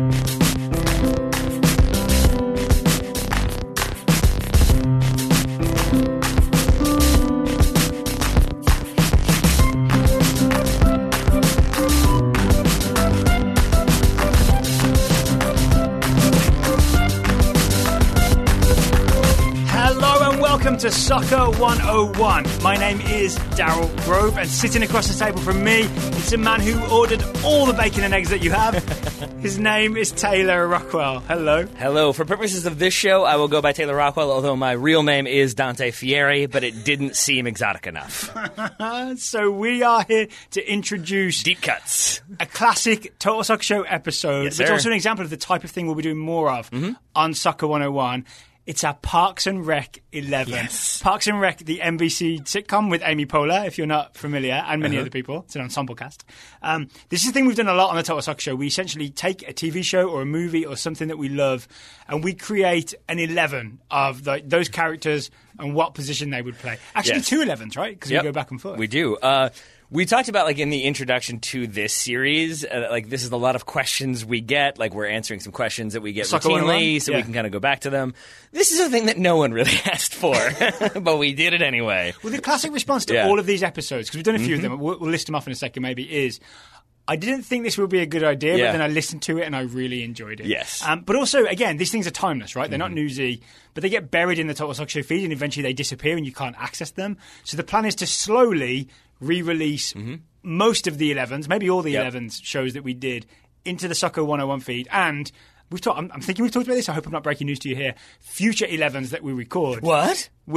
Hello and welcome to Soccer 101. My name is Daryl Grove, and sitting across the table from me is a man who ordered all the bacon and eggs that you have. His name is Taylor Rockwell. Hello. Hello. For purposes of this show, I will go by Taylor Rockwell, although my real name is Dante Fieri, but it didn't seem exotic enough. So we are here to introduce Deep cuts. a classic Total Soccer Show episode, Yes, is also an example of the type of thing we'll be doing more of mm-hmm. on Soccer 101. It's our Parks and Rec 11. Yes. Parks and Rec, the NBC sitcom with Amy Poehler, if you're not familiar, and many other people. It's an ensemble cast. Um, this is a thing we've done a lot on the Total Soccer Show. We essentially take a TV show or a movie or something that we love, and we create an 11 of the, those characters and what position they would play. Actually, Yes. two 11s, right? Because Yep. we go back and forth. We do. Uh, we talked about like in the introduction to this series, uh, like this is a lot of questions we get. Like we're answering some questions that we get Soccer 101? routinely, so Yeah. we can kind of go back to them. This is a thing that no one really asked for, but we did it anyway. Well, the classic response to Yeah. all of these episodes, because we've done a few of them, we'll, we'll list them off in a second maybe, is I didn't think this would be a good idea, Yeah. but then I listened to it and I really enjoyed it. Yes. Um, but also, again, these things are timeless, right? They're not newsy, but they get buried in the Total Soccer Show feed and eventually they disappear and you can't access them. So the plan is to slowly re release most of the 11s, maybe all the Yep. 11s shows that we did into the Soccer 101 feed. And we've talked, I'm, I'm thinking we've talked about this. I hope I'm not breaking news to you here. Future 11s that we record What?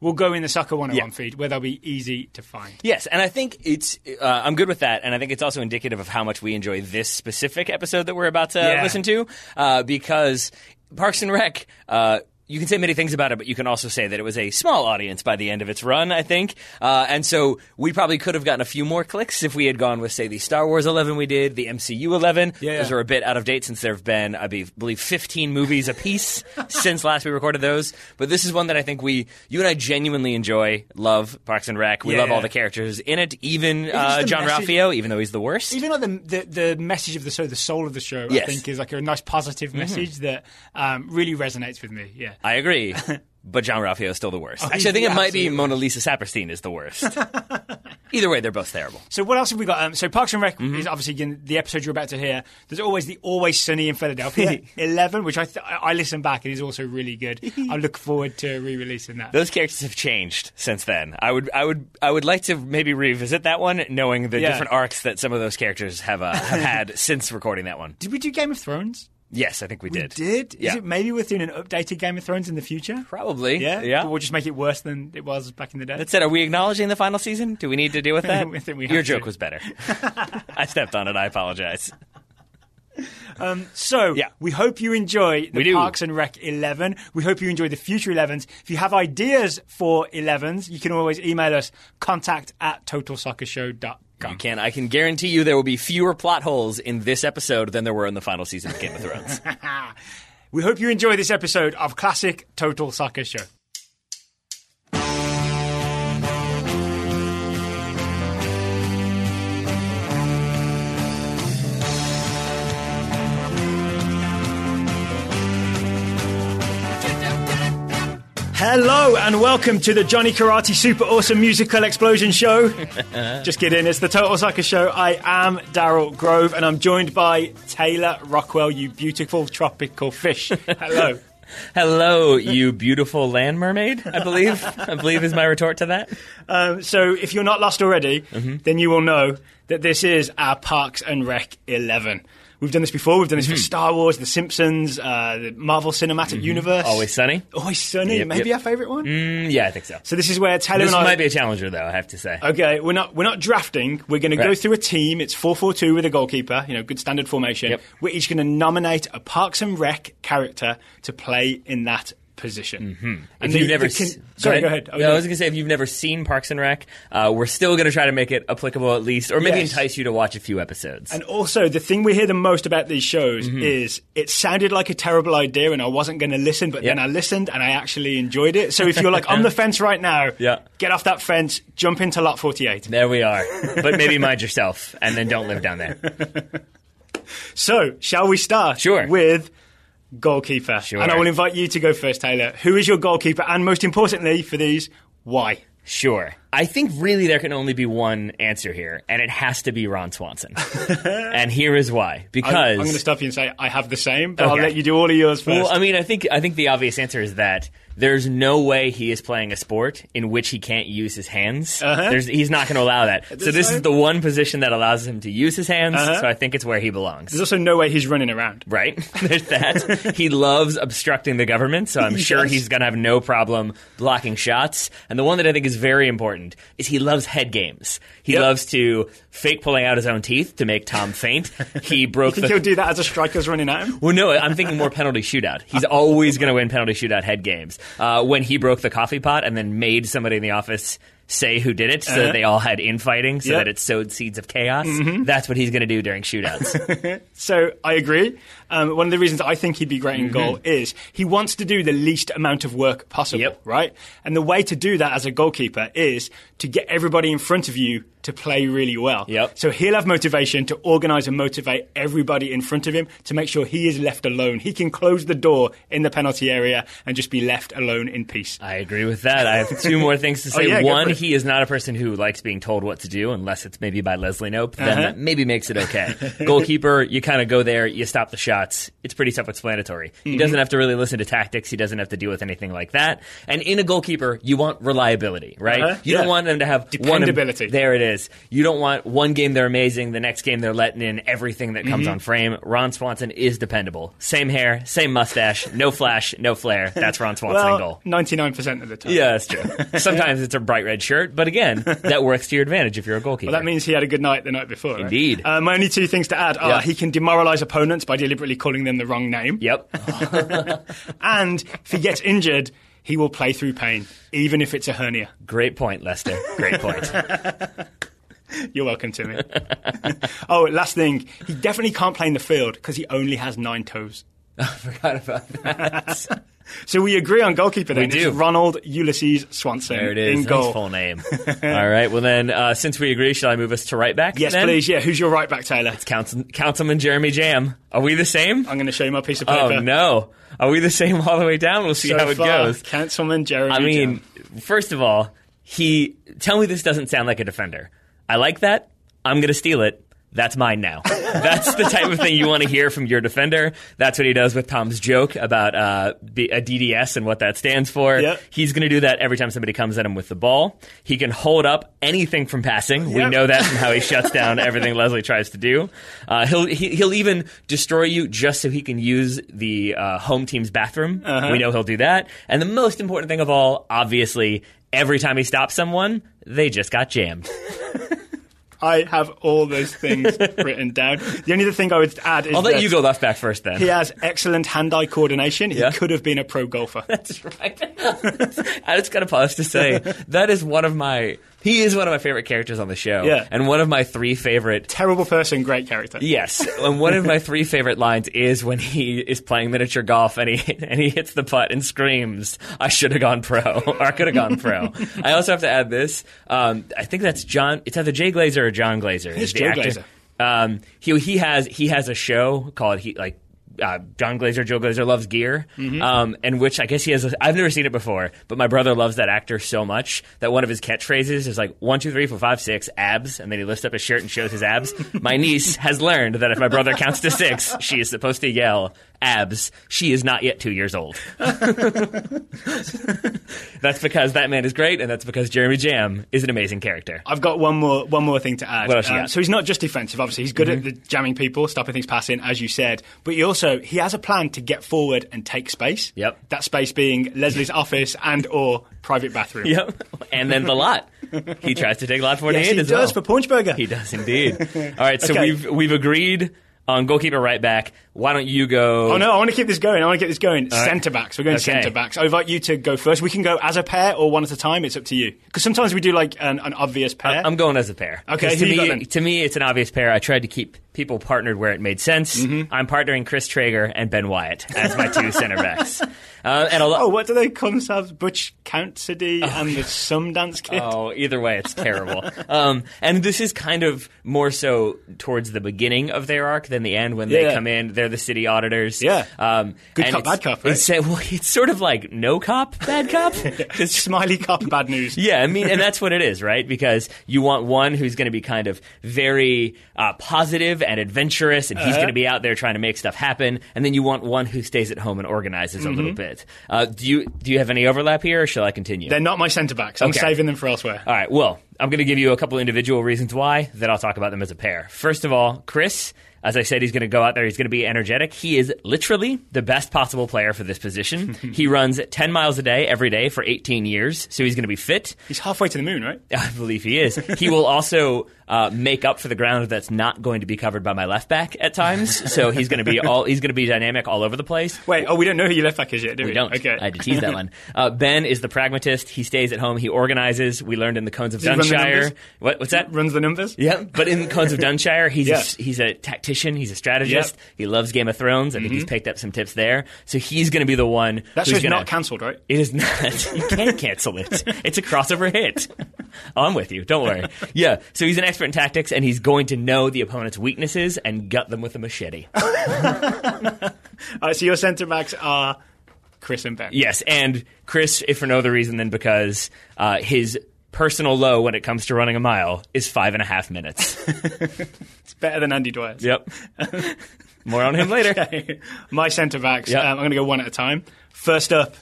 will go in the Soccer 101 Yeah. feed where they'll be easy to find. Yes, and I think it's. Uh, I'm good with that, and I think it's also indicative of how much we enjoy this specific episode that we're about to Yeah. listen to, uh, because Parks and Rec. Uh, you can say many things about it, but you can also say that it was a small audience by the end of its run, I think. Uh, and so we probably could have gotten a few more clicks if we had gone with, say, the Star Wars 11 we did, the MCU 11. Yeah, Those yeah. are a bit out of date since there have been, I be- believe, 15 movies apiece since last we recorded those. But this is one that I think we, you and I genuinely enjoy, love Parks and Rec. We Yeah. love all the characters in it, even uh, Jean message- Ralphio, even though he's the worst. Even like the, the the message of the show, the soul of the show, I Yes. Mm-hmm. think is like a nice positive message that um, really resonates with me. Yeah. I agree. But Jean-Ralphio is still the worst. Oh, Actually, I think it yeah, might be absolutely. Mona Lisa Saperstein is the worst. Either way, they're both terrible. So what else have we got? Um, so Parks and Rec Mm-hmm. is obviously in the episode you're about to hear. There's always the Always Sunny in Philadelphia 11, which I th- I listen back and is also really good. I look forward to re-releasing that. Those characters have changed since then. I would, I would, I would like to maybe revisit that one, knowing the Yeah. different arcs that some of those characters have uh, have had since recording that one. Did we do Game of Thrones? Yes, I think we did. We Did? Yeah. Is it maybe worth doing an updated Game of Thrones in the future? Probably. Yeah, Yeah. But we'll just make it worse than it was back in the day. That's it. are we acknowledging the final season? Do we need to deal with that? I think we Your have to. joke was better. I stepped on it. I apologize. Um, so, Yeah. we hope you enjoy the. Parks and Rec 11. We hope you enjoy the future 11s. If you have ideas for 11s, you can always email us contact at totalsoccershow.com. You can. I can guarantee you there will be fewer plot holes in this episode than there were in the final season of Game of Thrones. We hope you enjoy this episode of Classic Total Soccer Show. Hello and welcome to the Johnny Karate Super Awesome Musical Explosion Show. Just kidding, it's the Total Soccer Show. I am Daryl Grove and I'm joined by Taylor Rockwell, you beautiful tropical fish. Hello. Hello, you beautiful land mermaid. I believe. I believe is my retort to that. Um, so if you're not lost already, Mm-hmm. then you will know that this is our Parks and Rec 11. We've done this before. We've done Mm-hmm. this for Star Wars, The Simpsons, uh, the Marvel Cinematic Universe. Always sunny. Always Sunny. Yep, maybe yep. our favourite one. Mm, yeah, I think so. So this is where Taylor This and I. might be a challenger, though. I have to say. Okay, we're not we're not drafting. We're going to go through a team. It's four four two with a goalkeeper. You know, good standard formation. Yep. We're each going to nominate a Parks and Rec character to play in that position. Mm-hmm. If you've never, s- sorry, go ahead. Oh, no, yeah. I was going to say if you've never seen Parks and Rec, uh, we're still going to try to make it applicable at least, or maybe Yes. entice you to watch a few episodes. And also, the thing we hear the most about these shows Mm-hmm. is it sounded like a terrible idea, and I wasn't going to listen, but then I listened and I actually enjoyed it. So if you're like on the fence right now, Yeah. get off that fence, jump into lot 48. there we are. But maybe mind yourself, and then don't live down there. So, shall we start Sure. with goalkeeper? Sure. And I will invite you to go first, Taylor. Who is your goalkeeper? And most importantly, for these, why? Sure. I think really there can only be one answer here, and it has to be Ron Swanson. and here is why. Because I'm, I'm going to stop you and say I have the same, but I'll let you do all of yours first. Well, I mean, I think I think the obvious answer is that there's no way he is playing a sport in which he can't use his hands. Uh-huh. There's, he's not going to allow that. So this time? is the one position that allows him to use his hands. Uh-huh. So I think it's where he belongs. There's also no way he's running around. Right? There's that. he loves obstructing the government, so I'm He sure he's going to have no problem blocking shots. And the one that I think is very important is he loves head games. He Yep. loves to fake pulling out his own teeth to make Tom faint. He broke Think the he'll do that as a striker's running at him? well, no, I'm thinking more penalty shootout. He's always going to win penalty shootout head games. Uh, when he broke the coffee pot and then made somebody in the office say who did it so Uh-huh. that they all had infighting so Yep. that it sowed seeds of chaos, that's what he's going to do during shootouts. So I agree. Um, one of the reasons I think he'd be great in goal is he wants to do the least amount of work possible, Yep. right? And the way to do that as a goalkeeper is to get everybody in front of you to play really well. Yep. So he'll have motivation to organise and motivate everybody in front of him to make sure he is left alone. He can close the door in the penalty area and just be left alone in peace. I agree with that. I have two more things to say. Oh, yeah, One, he is not a person who likes being told what to do unless it's maybe by Leslie Knope. Then Uh-huh. that maybe makes it okay. Goalkeeper, you kind of go there, you stop the shots. It's pretty self-explanatory. Mm-hmm. He doesn't have to really listen to tactics. He doesn't have to deal with anything like that. And in a goalkeeper, you want reliability, right? Uh-huh. You don't want them to have one Dependability. there it is. You don't want one game they're amazing, the next game they're letting in everything that Mm-hmm. comes on frame. Ron Swanson is dependable. Same hair, same mustache, no flash, no flare. That's Ron Swanson in goal. 99% of the time. Yeah, that's true. Sometimes it's a bright red shirt, but again, that works to your advantage if you're a goalkeeper. Well, that means he had a good night the night before. right? Indeed. Uh, my only two things to add are Yeah. he can demoralise opponents by deliberately calling them the wrong name. yep. And if he gets injured, he will play through pain, even if it's a hernia. Great point, Lester. Great point. You're welcome, Timmy. oh, last thing. He definitely can't play in the field because he only has nine toes. I forgot about that. So we agree on goalkeeper then. We do. It's Ronald Ulysses Swanson There it is. in goal. full name. All right. Well, then, uh, since we agree, shall I move us to right back? Yes, then? please. Yeah, who's your right back, Taylor? Council- Councilman Jeremy Jamm. Are we the same? I'm going to show you my piece of paper. Oh no. Are we the same all the way down? We'll see So how it far, goes. Councilman Jeremy. I mean, Jamm. first of all, he tell me this doesn't sound like a defender. I like that. I'm going to steal it. That's mine now. That's the type of thing you want to hear from your defender. That's what he does with Tom's joke about uh, a DDS and what that stands for. Yep. He's going to do that every time somebody comes at him with the ball. He can hold up anything from passing. We know that from how he shuts down everything Leslie tries to do. Uh, he'll he, he'll even destroy you just so he can use the uh, home team's bathroom. Uh-huh. We know he'll do that. And the most important thing of all, obviously, every time he stops someone, they just got jammed. I have all those things written down. The only other thing I would add is I'll let you go left back first then. he has excellent hand-eye coordination. He Yeah. could have been a pro golfer. That's right. I just got to pause to say that is one of my. He is one of my favorite characters on the show. Yeah. And one of my three favorite Terrible person, great character. Yes, and one of my three favorite lines is when he is playing miniature golf and he and he hits the putt and screams, "I should have gone pro, or I could have gone pro." I also have to add this. Um, I think that's John. It's either Jay Glazer or Jon Glaser. It's Jay actor. Glazer. Um, he he has he has a show called he like. Uh, Jon Glaser, Joe Glazer loves gear, Mm-hmm. um, and which I guess he has. A, I've never seen it before, but my brother loves that actor so much that one of his catchphrases is like one, two, three, four, five, six, abs, and then he lifts up his shirt and shows his abs. my niece has learned that if my brother counts to six, she is supposed to yell abs. She is not yet two years old. that's because that man is great, and that's because Jeremy Jamm is an amazing character. I've got one more one more thing to add. Um, What else you? Mm-hmm. so he's not just defensive. Obviously, he's good at the jamming people, stopping things passing, as you said. But he also he has a plan to get forward and take space. Yep. That space being Leslie's office and or private bathroom. Yep, and then the lot. He tries to take lot forty eight Yes, he as does well. for Paunchburger. He does indeed. All right, so Okay. we've we've agreed on goalkeeper right back. Why don't you go? Oh no, I want to keep this going. I want to get this going. Centre backs. We're going Okay. centre backs. I invite you to go first. We can go as a pair or one at a time. It's up to you. Because sometimes we do like an, an obvious pair. I'm going as a pair. Okay, to me, to me, it's an obvious pair. I tried to keep people partnered where it made sense. Mm-hmm. I'm partnering Chris Traeger and Ben Wyatt as my two center backs. Uh, and a lot. Oh, what do they call themselves? Butch Cassidy and the Sundance Kid. Oh, either way, it's terrible. um, and this is kind of more so towards the beginning of their arc than the end when they come in. They're the city auditors. Yeah. Um, Good cop, bad cop, right? It's, well, it's sort of like no cop, bad cop. Smiley cop, bad news. yeah, I mean, and that's what it is, right? Because you want one who's going to be kind of very uh, positive and adventurous, and he's Uh-huh. going to be out there trying to make stuff happen. And then you want one who stays at home and organizes a little bit. Uh, do you do you have any overlap here, or shall I continue? They're not my centre backs. I'm Okay. saving them for elsewhere. All right. Well, I'm going to give you a couple individual reasons why. Then I'll talk about them as a pair. First of all, Chris. As I said, he's going to go out there. He's going to be energetic. He is literally the best possible player for this position. he runs 10 miles a day every day for 18 years, so he's going to be fit. He's halfway to the moon, right? I believe he is. He will also uh, make up for the ground that's not going to be covered by my left back at times. So he's going to be all he's going to be dynamic all over the place. Wait, oh, we don't know who your left back is yet, do we? We don't. Okay. I had to tease that one. Uh, ben is the pragmatist. He stays at home. He organizes. We learned in the Cones of Dunshire. What, what's that? Runs the numbers? Yeah, but in the Cones of Dunshire, he's Yeah. a, he's a tactician. He's a strategist. Yep. Mm-hmm. He loves Game of Thrones. I think he's picked up some tips there. So he's going to be the one. That show's gonna, not cancelled, right? It is not. You can't cancel it. It's a crossover hit. Oh, I'm with you. Don't worry. Yeah. So he's an expert in tactics, and he's going to know the opponent's weaknesses and gut them with a machete. All right, so your centre backs are Chris and Ben. Yes, and Chris, if for no other reason than because uh, his personal low when it comes to running a mile is five and a half minutes. It's better than Andy Dwyer. yep. More on him later. Okay. My centre backs, Yep. um, I'm going to go one at a time. First up,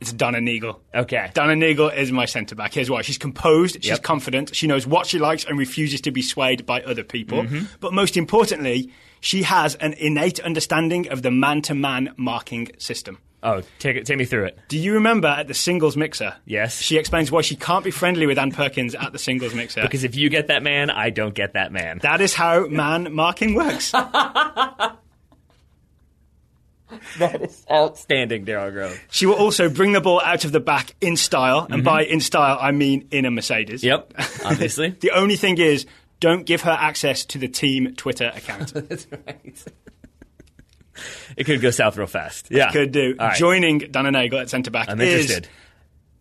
it's Donna Meagle. Okay. Donna Meagle is my centre back. Here's why. She's composed, she's Yep. confident, she knows what she likes and refuses to be swayed by other people. Mm-hmm. But most importantly, she has an innate understanding of the man to man marking system. Oh, take. Take me through it. Do you remember at the singles mixer? Yes. She explains why she can't be friendly with Ann Perkins at the singles mixer. Because if you get that man, I don't get that man. that is how man marking works. That is outstanding, Daryl Grove. She will also bring the ball out of the back in style, and mm-hmm. by in style I mean in a Mercedes. Yep. Obviously. The only thing is, don't give her access to the team Twitter account. That's right. It could go south real fast. Yeah. Could do. Right. Joining Donna Meagle at centre back I'm is interested.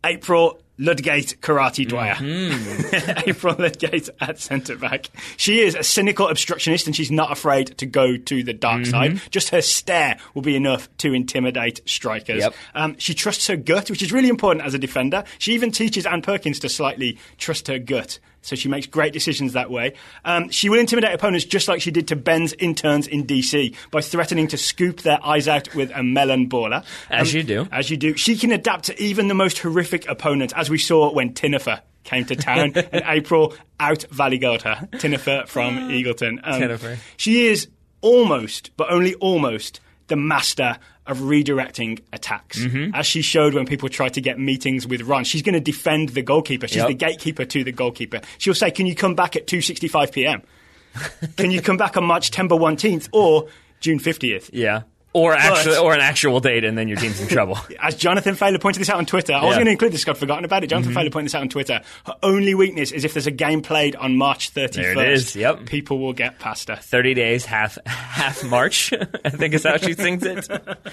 April Ludgate Karate Dwyer. Mm-hmm. April Ludgate at centre back. She is a cynical obstructionist and she's not afraid to go to the dark Mm-hmm. side. Just her stare will be enough to intimidate strikers. Yep. Um, she trusts her gut, which is really important as a defender. She even teaches Ann Perkins to slightly trust her gut. So she makes great decisions that way. Um, she will intimidate opponents just like she did to Ben's interns in DC by threatening to scoop their eyes out with a melon baller. As you do. As you do. She can adapt to even the most horrific opponents, as we saw when Tynnyfer came to town in April, out Valleyguard her. Tynnyfer from Eagleton. Um. She is almost, but only almost, the master of redirecting attacks. Mm-hmm. As she showed when people tried to get meetings with Ron. She's going to defend the goalkeeper. She's Yep. the gatekeeper to the goalkeeper. She'll say, Can you come back at 2.65 p.m.? Can you come back on March 10th 19th or June 50th? Yeah. Or actually, or an actual date, and then your team's in trouble. as Jonathan Fowler pointed this out on Twitter, I was Yeah. Mm-hmm. going to include this, I'd forgotten about it. Jonathan Fowler pointed this out on Twitter. Her only weakness is if there's a game played on March 31st. There it is, yep. People will get past her. Thirty days, half half March. I think is how she sings it.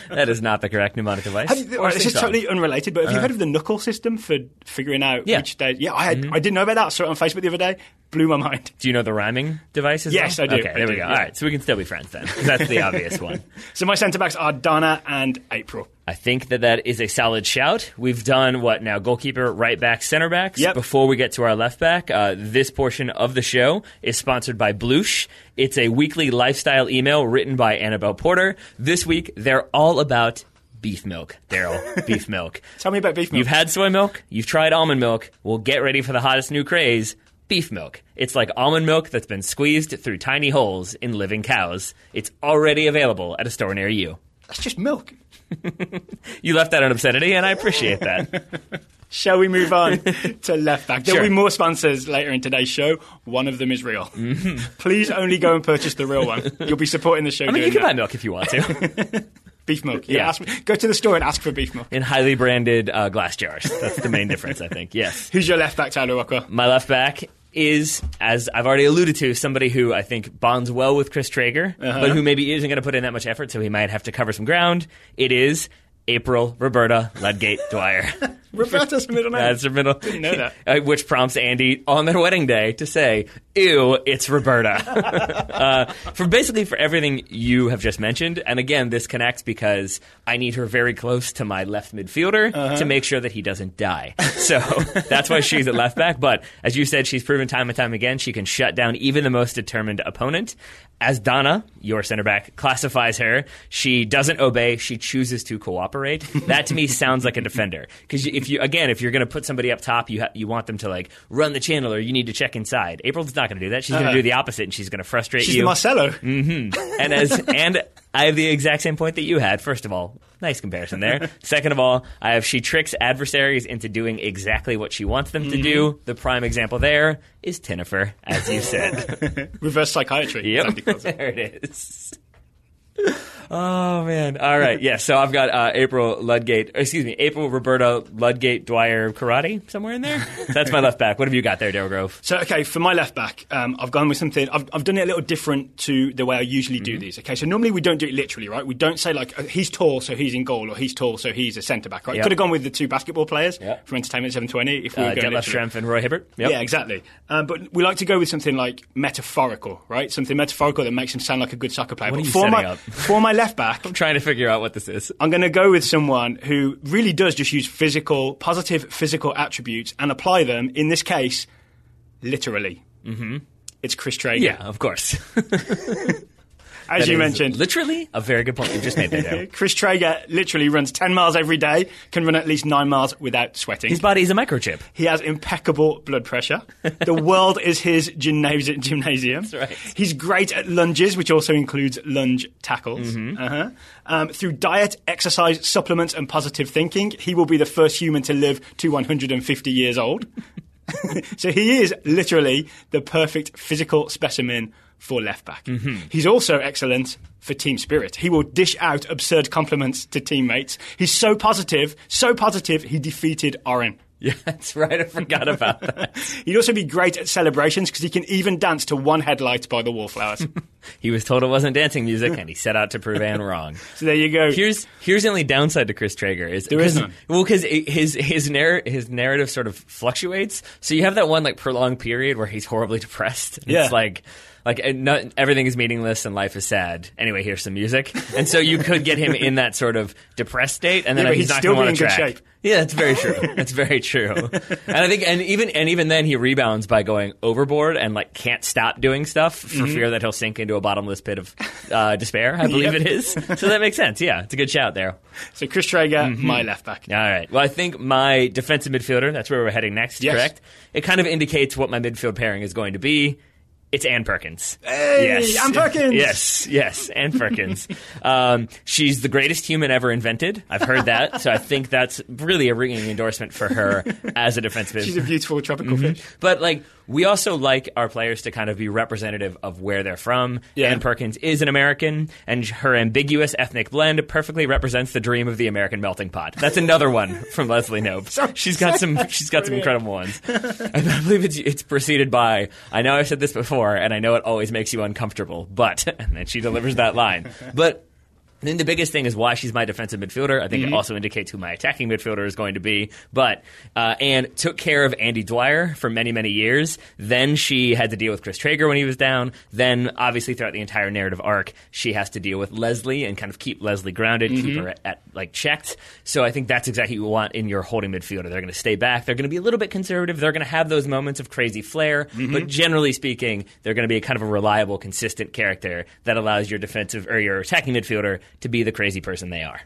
That is not the correct mnemonic device. You, this is totally unrelated, but have you heard of the knuckle system for figuring out Yeah. which day? Yeah, I, had, I didn't know about that. I saw it on Facebook the other day. Blew my mind. Do you know the rhyming device? as Yes, well? I do. Okay, I there we go. yeah. All right, so we can still be friends then. That's the obvious one. So my centre backs are Donna and April. I think that that is a solid shout. We've done what now? Goalkeeper, right back, center backs. Yep. Before we get to our left back, uh, this portion of the show is sponsored by Bloosh. It's a weekly lifestyle email written by Annabel Porter. This week, they're all about beef milk. Daryl, beef milk. Tell me about beef milk. You've had soy milk, you've tried almond milk. Well, get ready for the hottest new craze. Beef milk. It's like almond milk that's been squeezed through tiny holes in living cows. It's already available at a store near you. That's just milk. You left that on obscenity, and I appreciate that. Shall we move on to left back? There'll be more sponsors later in today's show. One of them is real. Mm-hmm. Please only go and purchase the real one. You'll be supporting the show. I mean, you can buy milk if you want to. beef milk. Yeah, Yeah. ask, go to the store and ask for beef milk. in highly branded uh, glass jars. That's the main difference, I think. Yes. Who's your left back, Tyler Rockwell? My left back is, as I've already alluded to, somebody who I think bonds well with Chris Traeger, but who maybe isn't going to put in that much effort, so he might have to cover some ground. It is April Roberta Ludgate Dwyer. Roberta's middle name. That's her middle. Didn't know that. Uh, which prompts Andy on their wedding day to say, "Ew, it's Roberta." uh, for basically for everything you have just mentioned, and again, this connects because I need her very close to my left midfielder Uh-huh. to make sure that he doesn't die. So that's why she's at left back. But as you said, she's proven time and time again she can shut down even the most determined opponent. As Donna, your center back, classifies her, she doesn't obey. She chooses to cooperate. That to me sounds like a defender. Because if you again, if you're going to put somebody up top, you ha- you want them to like run the channel or you need to check inside. April's not going to do that. She's going to uh-huh. do the opposite, and she's going to frustrate She's you. Marcelo. Mm-hmm. and as and I have the exact same point that you had. First of all, nice comparison there. Second of all, I have she tricks adversaries into doing exactly what she wants them to do. Mm-hmm. The prime example there is Tynnyfer, as you said. Reverse psychiatry. yep, Sandy calls it. there it is. Oh man! All right, yeah. So I've got uh, April Ludgate. Excuse me, April Roberta Ludgate Dwyer Karate somewhere in there. That's my left back. What have you got there, Daryl Grove? So, okay, for my left back, um, I've gone with something. I've, I've done it a little different to the way I usually Mm-hmm. do these. Okay, so normally we don't do it literally, right? We don't say like uh, he's tall, so he's in goal, or he's tall, so he's a centre back, right? Yep. Could have gone with the two basketball players Yep. from Entertainment 720 if we Uh, were going Detlef and Roy Hibbert. Yep. Yeah, exactly. Um, but we like to go with something like metaphorical, right? Something metaphorical that makes him sound like a good soccer player. What are but you for setting my up? For my left back, I'm trying to figure out what this is. I'm going to go with someone who really does just use physical, positive physical attributes and apply them. In this case, literally. Mm-hmm. It's Chris Traeger. Yeah, of course. as That you mentioned. Literally, a very good point you just made there. Chris Traeger literally runs 10 miles every day, can run at least 9 miles without sweating. His body is a microchip. He has impeccable blood pressure. The world is his gymnasi- gymnasium. That's right. He's great at lunges, which also includes lunge tackles. Mm-hmm. Uh-huh. Um, through diet, exercise, supplements, and positive thinking, he will be the first human to live to 150 years old. so he is literally the perfect physical specimen for left back. Mm-hmm. He's also excellent for team spirit. He will dish out absurd compliments to teammates. He's so positive, so positive, he defeated Oren. Yeah, that's right. I forgot about that. He'd also be great at celebrations because he can even dance to one headlight by the wallflowers. He was told it wasn't dancing music, and he set out to prove Ann wrong. so there you go. Here's here's the only downside to Chris Traeger is There is 'cause- none. well because his his narr- his narrative sort of fluctuates. So you have that one like prolonged period where he's horribly depressed. Yeah. It's like like uh, no, everything is meaningless and life is sad. Anyway, here's some music, and so you could get him in that sort of depressed state, and then Yeah, but he's, not still going to in want good to track. shape. Yeah, that's very true. That's very true. And I think, and even and even then, he rebounds by going overboard and like can't stop doing stuff for Mm-hmm. fear that he'll sink into a bottomless pit of uh, despair. I believe Yep. it is. So that makes sense. Yeah, it's a good shout there. so Chris Traeger, Mm-hmm. my left back. All right. Well, I think my defensive midfielder. That's where we're heading next. Yes. Correct. It kind of indicates what my midfield pairing is going to be. It's Ann Perkins. Hey, yes. Ann Perkins! Yes, yes, Ann Perkins. um, she's the greatest human ever invented. I've heard that, so I think that's really a ringing endorsement for her as a defensive. She's a beautiful tropical Mm-hmm. fish. But like we also like our players to kind of be representative of where they're from. Yeah. Ann Perkins is an American, and her ambiguous ethnic blend perfectly represents the dream of the American melting pot. That's another one from Leslie Knope. So- she's got some. She's got some incredible ones. And I believe it's it's preceded by. I know I've said this before, and I know it always makes you uncomfortable, but and then she delivers that line. But then the biggest thing is why she's my defensive midfielder. I think Mm-hmm. it also indicates who my attacking midfielder is going to be. But uh, Ann took care of Andy Dwyer for many, many years. Then she had to deal with Chris Traeger when he was down. Then, obviously, throughout the entire narrative arc, she has to deal with Leslie and kind of keep Leslie grounded, keep Mm-hmm. her at, at like checked. So I think that's exactly what you want in your holding midfielder. They're going to stay back. They're going to be a little bit conservative. They're going to have those moments of crazy flair, Mm-hmm. but generally speaking, they're going to be a kind of a reliable, consistent character that allows your defensive or your attacking midfielder to be the crazy person they are.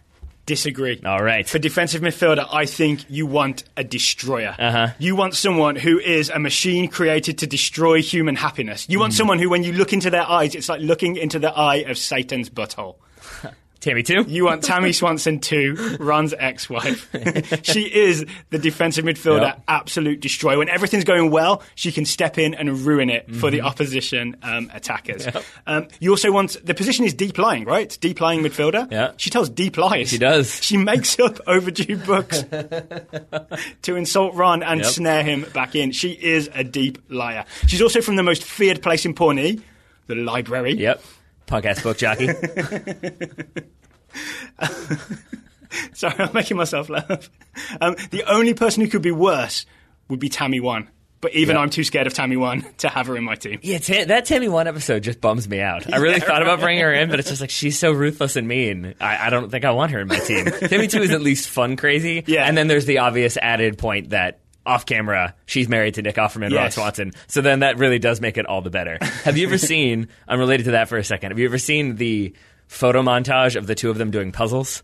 Disagree. All right. For defensive midfielder, I think you want a destroyer. Uh-huh. You want someone who is a machine created to destroy human happiness. You Mm. want someone who, when you look into their eyes, it's like looking into the eye of Satan's butthole. Tammy Two. You want Tammy Swanson too, Ron's ex-wife. she is the defensive midfielder, Yep. absolute destroyer. When everything's going well, she can step in and ruin it for Mm-hmm. the opposition um, attackers. Um, you also want the position is deep lying, right? Deep lying midfielder. Yeah. She tells deep lies. She does. She makes up overdue books to insult Ron and Yep. snare him back in. She is a deep liar. She's also from the most feared place in Pawnee, the library. Yep. Punk ass book jockey. Sorry, I'm making myself laugh. Um, the only person who could be worse would be Tammy One. But even Yeah. I'm too scared of Tammy One to have her in my team. Yeah, ta- that Tammy one episode just bums me out. I really Yeah, thought about bringing her in, but it's just like she's so ruthless and mean. I, I don't think I want her in my team. Tammy two is at least fun crazy. Yeah. and then there's the obvious added point that off camera she's married to Nick Offerman, Ron Yes. Swanson. So then that really does make it all the better. Have you ever seen? I'm related to that for a second. Have you ever seen the photo montage of the two of them doing puzzles?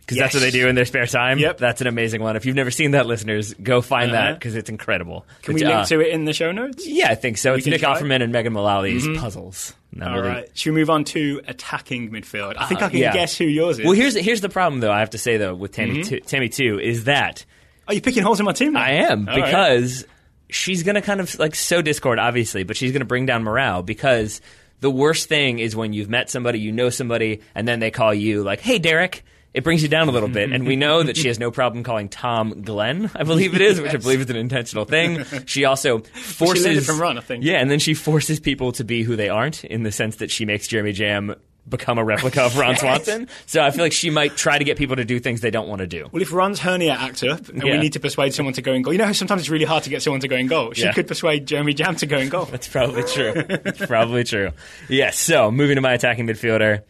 Because that's what they do in their spare time. Yep. That's an amazing one. If you've never seen that, listeners, go find that Uh-huh. because it's incredible. Can we link uh, to it in the show notes? yeah, I think so. It's Nick try. Mm-hmm. Offerman and Megan Mullally's puzzles. Not All really- right. Should we move on to attacking midfield? I think I can Uh, yeah. guess who yours is. Well, here's here's the problem though. I have to say though with Tammy Mm-hmm. two, Tammy two is that Are you picking holes in my team? now? I am All right. because she's gonna kind of like sow discord, obviously, but she's gonna bring down morale because the worst thing is when you've met somebody, you know somebody, and then they call you like, "Hey, Derek." It brings you down a little bit, and we know that she has no problem calling Tom Glenn, I believe it is, which I believe is an intentional thing. She also forces learned it from Ron, I think. Yeah, and then she forces people to be who they aren't, in the sense that she makes Jeremy Jamm become a replica of Ron Swanson. So I feel like she might try to get people to do things they don't want to do. Well, if Ron's hernia acts up and we need to persuade someone to go in goal, you know how sometimes it's really hard to get someone to go in goal? She Yeah. could persuade Jeremy Jamm to go in goal. That's probably true. That's probably true. Yes. So moving to my attacking midfielder,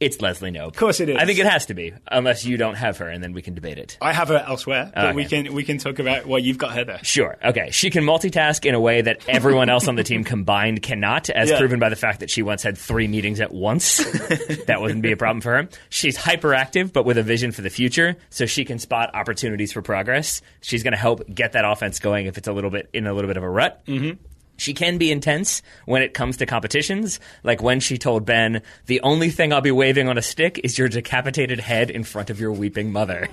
it's Leslie Knope. Of course it is. I think it has to be, unless you don't have her, and then we can debate it. I have her elsewhere, but we can we can talk about well, you've got her there. Sure. Okay. She can multitask in a way that everyone else on the team combined cannot, as Yeah. proven by the fact that she once had three meetings at once. that wouldn't be a problem for her. She's hyperactive, but with a vision for the future, so she can spot opportunities for progress. She's going to help get that offense going if it's a little bit in a little bit of a rut. Mm-hmm. She can be intense when it comes to competitions, like when she told Ben, "The only thing I'll be waving on a stick is your decapitated head in front of your weeping mother."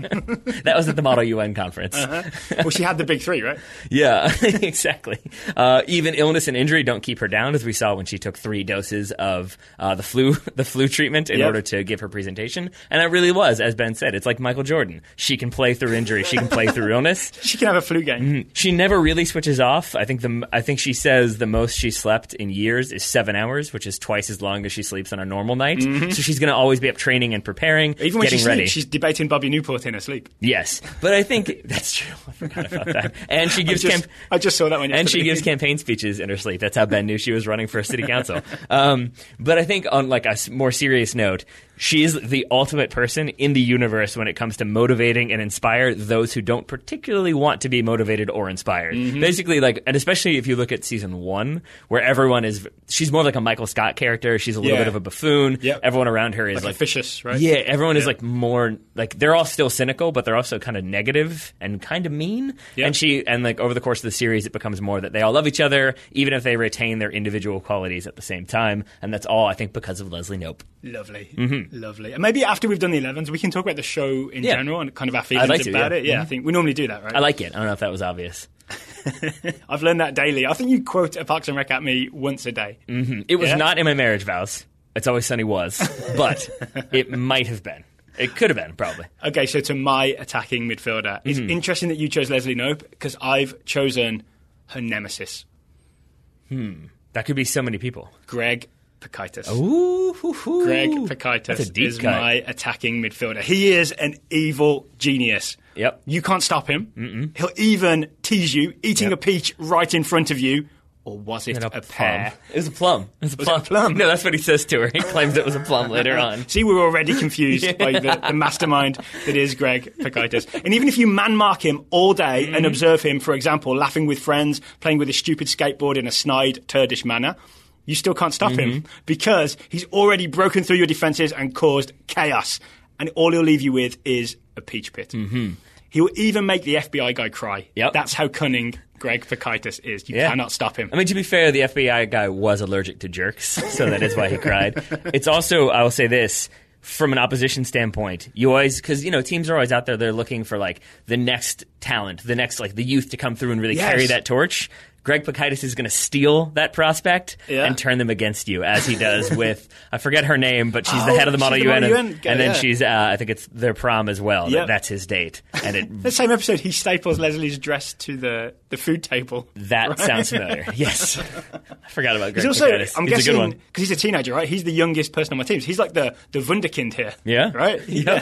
that was at the Model UN conference. well, she had the big three, right? Yeah, exactly. Uh, even illness and injury don't keep her down, as we saw when she took three doses of uh, the flu the flu treatment in Yep. order to give her presentation. And that really was, as Ben said, it's like Michael Jordan. She can play through injury. She can play through illness. She can have a flu game. She never really switches off. I think the I think she says the most she slept in years is seven hours, which is twice as long as she sleeps on a normal night. So she's going to always be up training and preparing, Mm-hmm. Even when getting she ready. sleeps, she's debating Bobby Newport in her sleep. yes, but I think that's true. I forgot about that. And she I gives just, camp- I just saw that one. and she gives campaign speeches in her sleep. That's how Ben knew she was running for a city council. Um, but I think on like a more serious note, she is the ultimate person in the universe when it comes to motivating and inspire those who don't particularly want to be motivated or inspired. Mm-hmm. Basically, like, and especially if you look at season one, where everyone is, she's more like a Michael Scott character. She's a little Yeah. bit of a buffoon. Yep. Everyone around her is like, like officious, right? yeah, everyone is like more like they're all still cynical, but they're also kind of negative and kind of mean. Yeah. And she and like over the course of the series, it becomes more that they all love each other, even if they retain their individual qualities at the same time. And that's all I think because of Leslie Knope. Lovely, lovely. And maybe after we've done the 11s, we can talk about the show in Mm-hmm. Yeah. general and kind of our feelings like about it. Yeah, I think we normally do that, right? I like it. I don't know if that was obvious. I've learned that daily. I think you quote a Parks and Rec at me once a day. It was Yeah? not in my marriage vows. It's always sunny was, but it might have been. It could have been probably. Okay, so to my attacking midfielder, it's Mm-hmm. interesting that you chose Leslie Knope because I've chosen her nemesis, Hmm. That could be so many people. Greg Pikitis. Ooh, hoo, hoo. Greg Pikitis is cut. my attacking midfielder. He is an evil genius. Yep. You can't stop him. Mm-mm. He'll even tease you, eating Yep. a peach right in front of you. Or was it a, plum. pear? It was a plum. It was a Was it plum. a plum? No, that's what he says to her. He claims it was a plum later on. See, we were already confused by the, the mastermind that is Greg Pikitis. And even if you man mark him all day Mm-hmm. and observe him, for example, laughing with friends, playing with a stupid skateboard in a snide, turdish manner, you still can't stop him Mm-hmm. because he's already broken through your defenses and caused chaos. And all he'll leave you with is a peach pit. Mm-hmm. He'll even make the FBI guy cry. Yep. That's how cunning Greg Pikitis is. You Yeah. cannot stop him. I mean, to be fair, the FBI guy was allergic to jerks, so that is why he cried. It's also, I will say this. from an opposition standpoint, you always because you know teams are always out there. They're looking for like the next talent, the next like the youth to come through and really Yes. carry that torch. Greg Pikitis is going to steal that prospect Yeah. and turn them against you, as he does with I forget her name, but she's the Oh, head of the Model the UN, Model and, UN and then yeah. she's uh, I think it's their prom as well. Yep. That, that's his date, and it The same episode, he staples Leslie's dress to the, the food table. that Right? sounds familiar. Yes, I forgot about Greg He's also, Pikitis. I'm he's a guessing, good one. because he's a teenager, right? He's the youngest person on my team. So he's like the, the Wunderkind here. Yeah. Right? Yeah.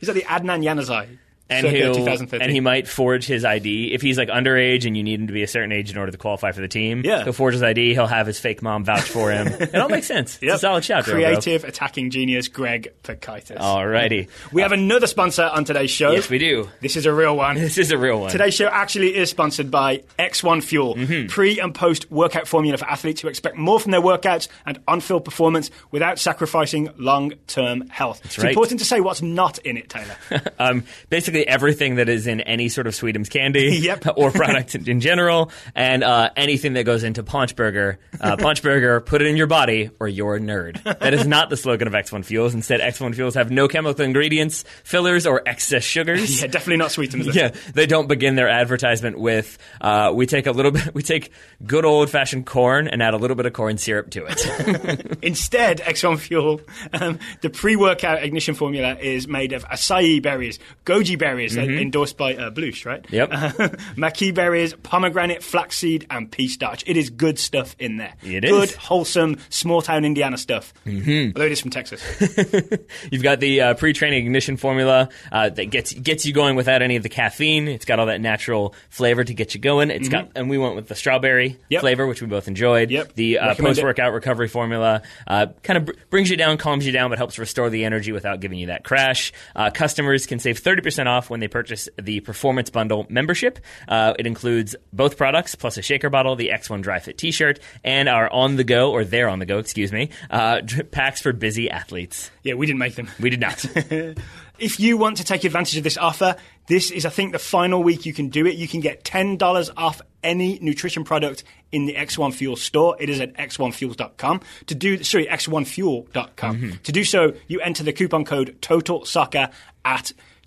he's like the Adnan Januzaj. And he'll 2013. and he might forge his ID if he's like underage and you need him to be a certain age in order to qualify for the team. Yeah. he'll forge his ID. He'll have his fake mom vouch for him. it all makes sense. It's Yep. a solid shout. Creative attacking genius Greg Pikitis. Alrighty, We have another sponsor on today's show. yes, we do. This is a real one. This is a real one. Today's show actually is sponsored by X1 Fuel, Mm-hmm. pre and post workout formula for athletes who expect more from their workouts and on field performance without sacrificing long term health. it's right. important to say what's not in it, Taylor. um, basically everything that is in any sort of Sweetums candy Yep. or product in general, and uh, anything that goes into Paunch Burger. Uh, Paunch Burger, put it in your body or you're a nerd. That is not the slogan of X1 Fuels. Instead, X1 Fuels have no chemical ingredients, fillers, or excess sugars. yeah, definitely not sweetened. Yeah, they don't begin their advertisement with uh, "We take a little bit, we take good old fashioned corn and add a little bit of corn syrup to it." Instead, X1 Fuel, um, the pre workout ignition formula is made of acai berries, goji berries, uh, endorsed by uh, Bloosh, right? Mm-hmm. Yep. Uh, maqui berries, pomegranate, flaxseed, and pea starch. It is good stuff in there. It good, is. wholesome, small town Indiana stuff. Mm-hmm. Although it is from Texas. You've got the uh, pre-training ignition formula uh, that gets gets you going without any of the caffeine. It's got all that natural flavor to get you going. It's got, and we went with the strawberry Mm-hmm. Yep. flavor, which we both enjoyed. Yep. The uh, post-workout recovery formula uh, kind of br- brings you down, calms you down, but helps restore the energy without giving you that crash. Uh, customers can save thirty percent off when they purchase the Performance Bundle membership. Uh, it includes both products plus a shaker bottle, the X1 Dry Fit T-shirt, and our on-the-go or they're on-the-go, excuse me, uh, packs for busy athletes. yeah, we didn't make them. We did not. If you want to take advantage of this offer, this is, I think, the final week you can do it. You can get $10 off any nutrition product in the X1 Fuel store. It is at x1fuels.com. To do, sorry, x1fuel.com. To do so, you enter the coupon code Total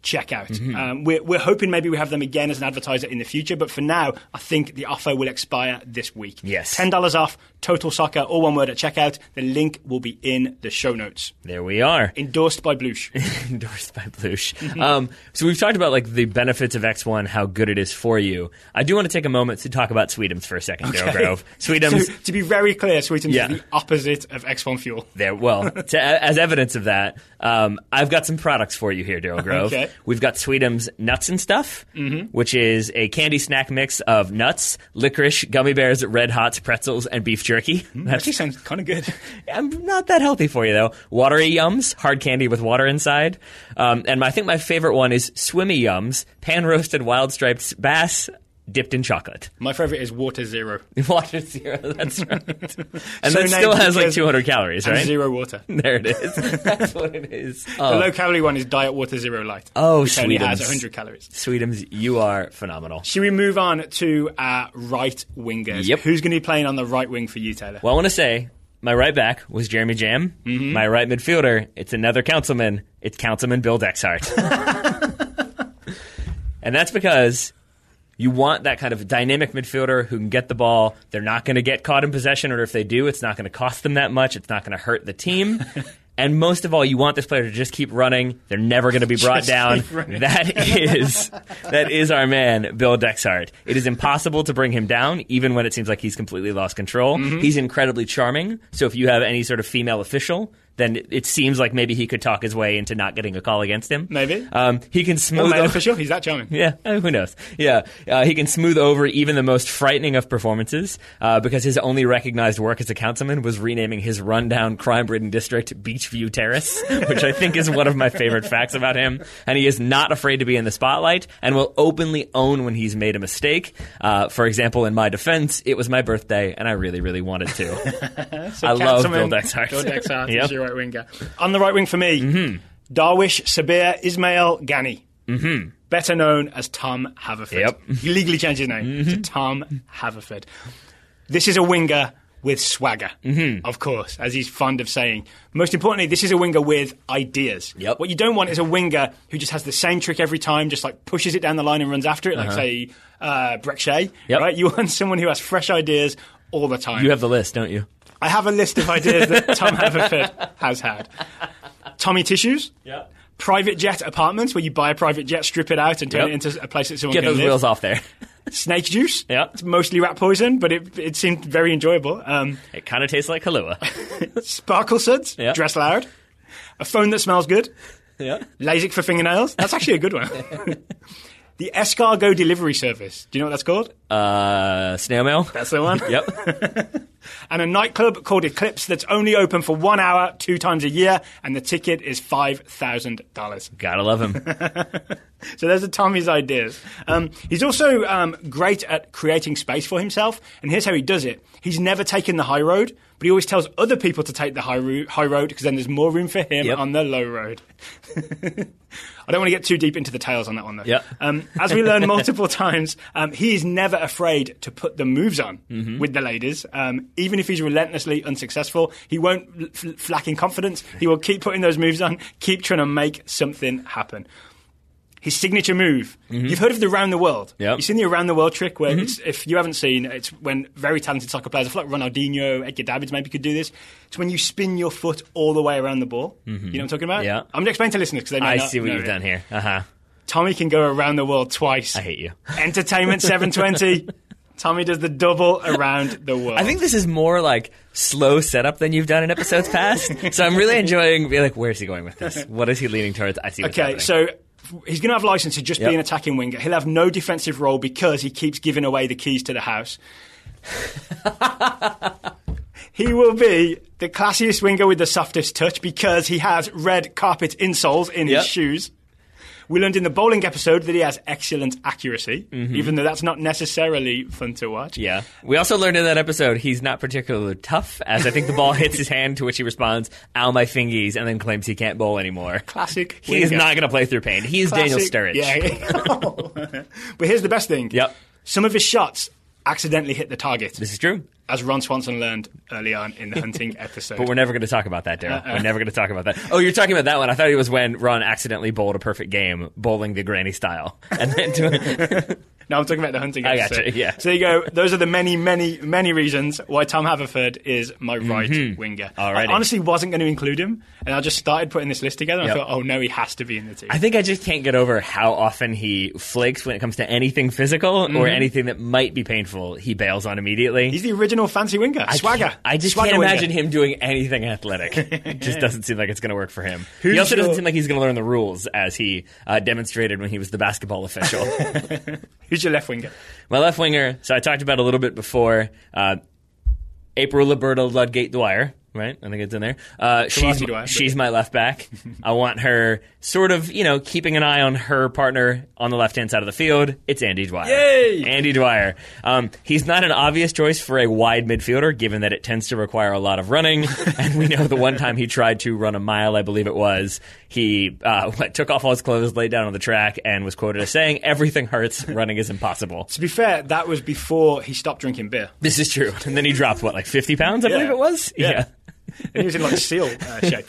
Soccer at checkout. Um, we're, we're hoping maybe we have them again as an advertiser in the future, but for now, I think the offer will expire this week. Yes. $10 off Total Soccer, all one word at checkout. The link will be in the show notes. there we are. Endorsed by Bloosh. Endorsed by Bloosh. Um, so we've talked about like the benefits of X1, how good it is for you. I do want to take a moment to talk about Sweetums for a second, Daryl Grove. Sweetums, So, to be very clear, Sweetums Yeah. is the opposite of X1 Fuel. there. Well, to, as evidence of that, um, I've got some products for you here, Daryl Grove. Okay. We've got Sweetums Nuts and Stuff, which is a candy snack mix of nuts, licorice, gummy bears, red hots, pretzels, and beef jerky. That's Actually, sounds kind of good. I'm not that healthy for you though. Watery yums, hard candy with water inside, um, and I think my favorite one is swimmy yums, pan roasted wild striped bass dipped in chocolate. My favorite is Water Zero. Water zero, that's right. And So that still has like 200 calories, right? Zero Water. There it is. That's what it is. The Oh, low calorie one is Diet Water Zero Light. Oh, which only has 100 calories. Sweetums, you are phenomenal. Should we move on to our right wingers? Yep. Who's going to be playing on the right wing for you, Taylor? Well, I want to say my right back was Jeremy Jamm. Mm-hmm. My right midfielder, it's another councilman. It's Councilman Bill Dexhart. and that's because you want that kind of dynamic midfielder who can get the ball. They're not going to get caught in possession, or if they do, it's not going to cost them that much. It's not going to hurt the team. And most of all, you want this player to just keep running. They're never going to be brought down. That is that is our man, Bill Dexhart. It is impossible to bring him down, even when it seems like he's completely lost control. Mm-hmm. He's incredibly charming. So if you have any sort of female official, then it- seems like maybe he could talk his way into not getting a call against him. Maybe. Um, he can Or smooth. male o- official? He's that charming. yeah, uh, who knows? Yeah, uh, he can smooth over even the most frightening of performances uh, because his only recognized work as a councilman was renaming his rundown, crime-ridden district Beachview Terrace, which I think is one of my favorite facts about him. And he is not afraid to be in the spotlight and will openly own when he's made a mistake. Uh, for example, in my defense, it was my birthday and I really, really wanted to. So I love Bill Dexhart. Bill Dexhart Yep. Right winger. On the right wing for me, Darwish Sabir Ismail Ghani. Mm-hmm. Better known as Tom Haverford. Yep. He legally changed his name to Tom Haverford. This is a winger with swagger, mm-hmm. of course, as he's fond of saying. Most importantly, this is a winger with ideas. Yep. What you don't want is a winger who just has the same trick every time, just like pushes it down the line and runs after it, like, say, uh, Brek Shea. Yep. Right? You want someone who has fresh ideas all the time. You have the list, don't you? I have a list of ideas that Tom Haverford has had. Tommy tissues. Yeah. Private jet apartments where you buy a private jet, strip it out, and turn Yep. it into a place that someone can Get can those live. wheels off there. Snake juice. Yep. It's mostly rat poison, but it, it seemed very enjoyable. Um, It kind of tastes like Kahlua. sparkle suds. Yep. Dress loud. A phone that smells good. yeah. LASIK for fingernails. That's actually a good one. the escargot delivery service. Do you know what that's called? Uh, snail mail. That's the one. Yep. and a nightclub called Eclipse that's only open for one hour, two times a year, and the ticket is five thousand dollars. Gotta love him. So those are Tommy's ideas. Um, he's also um, great at creating space for himself, and here's how he does it: he's never taken the high road, but he always tells other people to take the high, ro- high road because then there's more room for him Yep. on the low road. I don't want to get too deep into the tales on that one, though. Yep. Um, as we learn multiple times, um, he is never afraid to put the moves on Mm-hmm. with the ladies. Um, even if he's relentlessly unsuccessful, he won't f- flack in confidence. He will keep putting those moves on, keep trying to make something happen. His signature move. You've heard of the round the world. Mm-hmm. Yep. Mm-hmm. You've seen the around the world trick where it's, if you haven't seen, it's when very talented soccer players, I feel like Ronaldinho, Edgar Davids maybe could do this. It's when you spin your foot all the way around the ball. You know what I'm talking about? Mm-hmm. Yeah. I'm going to explain to listeners because they may I not see what you've it. done here. Uh huh. Tommy can go around the world twice. I hate you. Entertainment 720. Tommy does the double around the world. I think this is more like slow setup than you've done in episodes past. so I'm really enjoying being like, where's he going with this? What is he leaning towards? I see Okay, so he's going to have license to just Yep. be an attacking winger. He'll have no defensive role because he keeps giving away the keys to the house. he will be the classiest winger with the softest touch because he has red carpet insoles in Yep. his shoes. We learned in the bowling episode that he has excellent accuracy, even though that's not necessarily fun to watch. Mm-hmm. Yeah. We also learned in that episode he's not particularly tough, as I think the ball hits his hand, to which he responds, ow, my fingies, and then claims he can't bowl anymore. Classic. He is not going to play through pain. He is Daniel Sturridge. Yeah. but here's the best thing. Yep. Some of his shots accidentally hit the target, This is true. as Ron Swanson learned early on in the hunting episode. But we're never going to talk about that, Daryl. Uh-uh. We're never going to talk about that. Oh, you're talking about that one. I thought it was when Ron accidentally bowled a perfect game, bowling the granny style. And then to, no, I'm talking about the hunting I episode. gotcha, yeah. So there you go. Those are the many, many, many reasons why Tom Haverford is my right winger. I Mm-hmm. Alrighty. honestly wasn't going to include him, and I just started putting this list together, and Yep. I thought, oh no, he has to be in the team. I think I just can't get over how often he flakes when it comes to anything physical or anything that might be painful. He bails on immediately. Mm-hmm. He's the original fancy winger. I Swagger. I just Swagger can't winger. imagine him doing anything athletic. it just doesn't seem like it's going to work for him. Who's he also doesn't seem like he's going to learn the rules as he uh, demonstrated when he was the basketball official. Who's your left winger? My left winger, so I talked about a little bit before. Uh, April Liberta Ludgate Dwyer, right? I think it's in there. Uh, she's but- she's my left back. I want her sort of, you know, keeping an eye on her partner on the left hand side of the field. It's Andy Dwyer. Yay! Andy Dwyer. Um, he's not an obvious choice for a wide midfielder, given that it tends to require a lot of running. and we know the one time he tried to run a mile, I believe it was, he uh, took off all his clothes, laid down on the track, and was quoted as saying, "Everything hurts. Running is impossible." To be fair, that was before he stopped drinking beer. This is true. And then he dropped what, like fifty pounds? I Yeah. believe it was. Yeah. And he was in like seal uh, shape.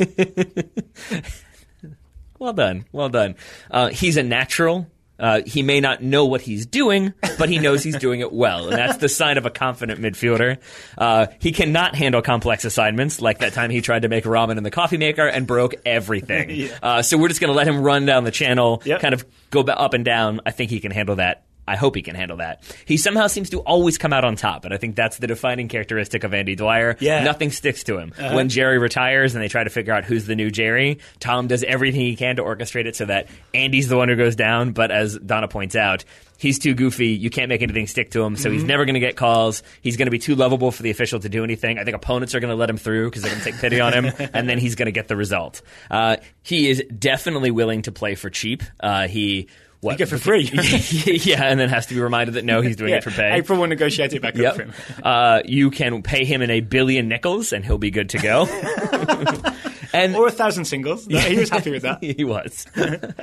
Well done. Well done. Uh, he's a natural. Uh, he may not know what he's doing, but he knows he's doing it well, and that's the sign of a confident midfielder. Uh, he cannot handle complex assignments, like that time he tried to make ramen in the coffee maker and broke everything. Yeah. uh, so we're just going to let him run down the channel, Yep. kind of go up and down. I think he can handle that. I hope he can handle that. He somehow seems to always come out on top, and I think that's the defining characteristic of Andy Dwyer. Yeah. Uh-huh. Nothing sticks to him. When Jerry retires and they try to figure out who's the new Jerry, Tom does everything he can to orchestrate it so that Andy's the one who goes down. But as Donna points out, he's too goofy. You can't make anything stick to him, so Mm-hmm. he's never going to get calls. He's going to be too lovable for the official to do anything. I think opponents are going to let him through because they're going to take pity on him, and then he's going to get the result. Uh, he is definitely willing to play for cheap. Uh, he. What? Get for free. yeah, and then has to be reminded that no, he's doing yeah. it for pay. April will negotiate it back up for him. Uh, you can pay him in a billion nickels, and he'll be good to go. and Or a thousand singles. He was happy with that. he was.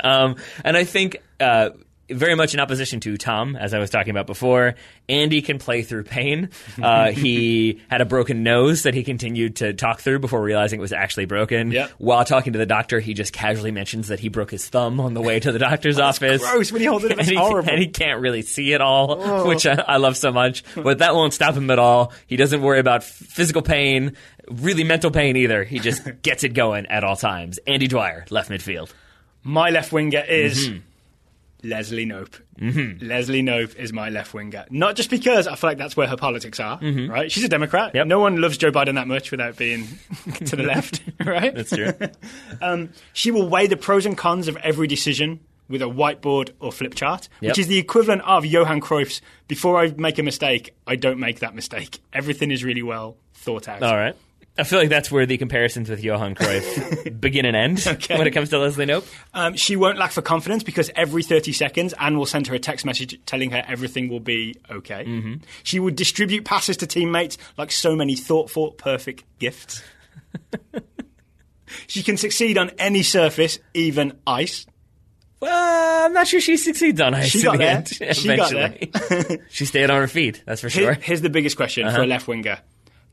um, and I think uh, very much in opposition to Tom, as I was talking about before. Andy can play through pain. Uh, he had a broken nose that he continued to talk through before realizing it was actually broken. Yep. While talking to the doctor, he just casually mentions that he broke his thumb on the way to the doctor's office. gross. When he holds it it's and, he, horrible. and he can't really see it all, which I, I love so much. But that won't stop him at all. He doesn't worry about physical pain, really mental pain either. He just gets it going at all times. Andy Dwyer, left midfield. My left winger is Leslie Knope. Mm-hmm. Leslie Knope is my left winger. Not just because I feel like that's where her politics are, right? She's a Democrat. Yep. No one loves Joe Biden that much without being to the left, right? That's true. She will weigh the pros and cons of every decision with a whiteboard or flip chart, Yep. which is the equivalent of Johan Cruyff's before I make a mistake, I don't make that mistake. Everything is really well thought out. All right. I feel like that's where the comparisons with Johan Cruyff begin and end Okay. when it comes to Leslie Knope. Um, she won't lack for confidence because every 30 seconds, Ann will send her a text message telling her everything will be okay. Mm-hmm. She would distribute passes to teammates like so many thoughtful, perfect gifts. she can succeed on any surface, even ice. Well, I'm not sure she succeeds on ice She got the there. end. She got Eventually, she stayed on her feet. That's for sure. Here's the biggest question Uh-huh. for a left winger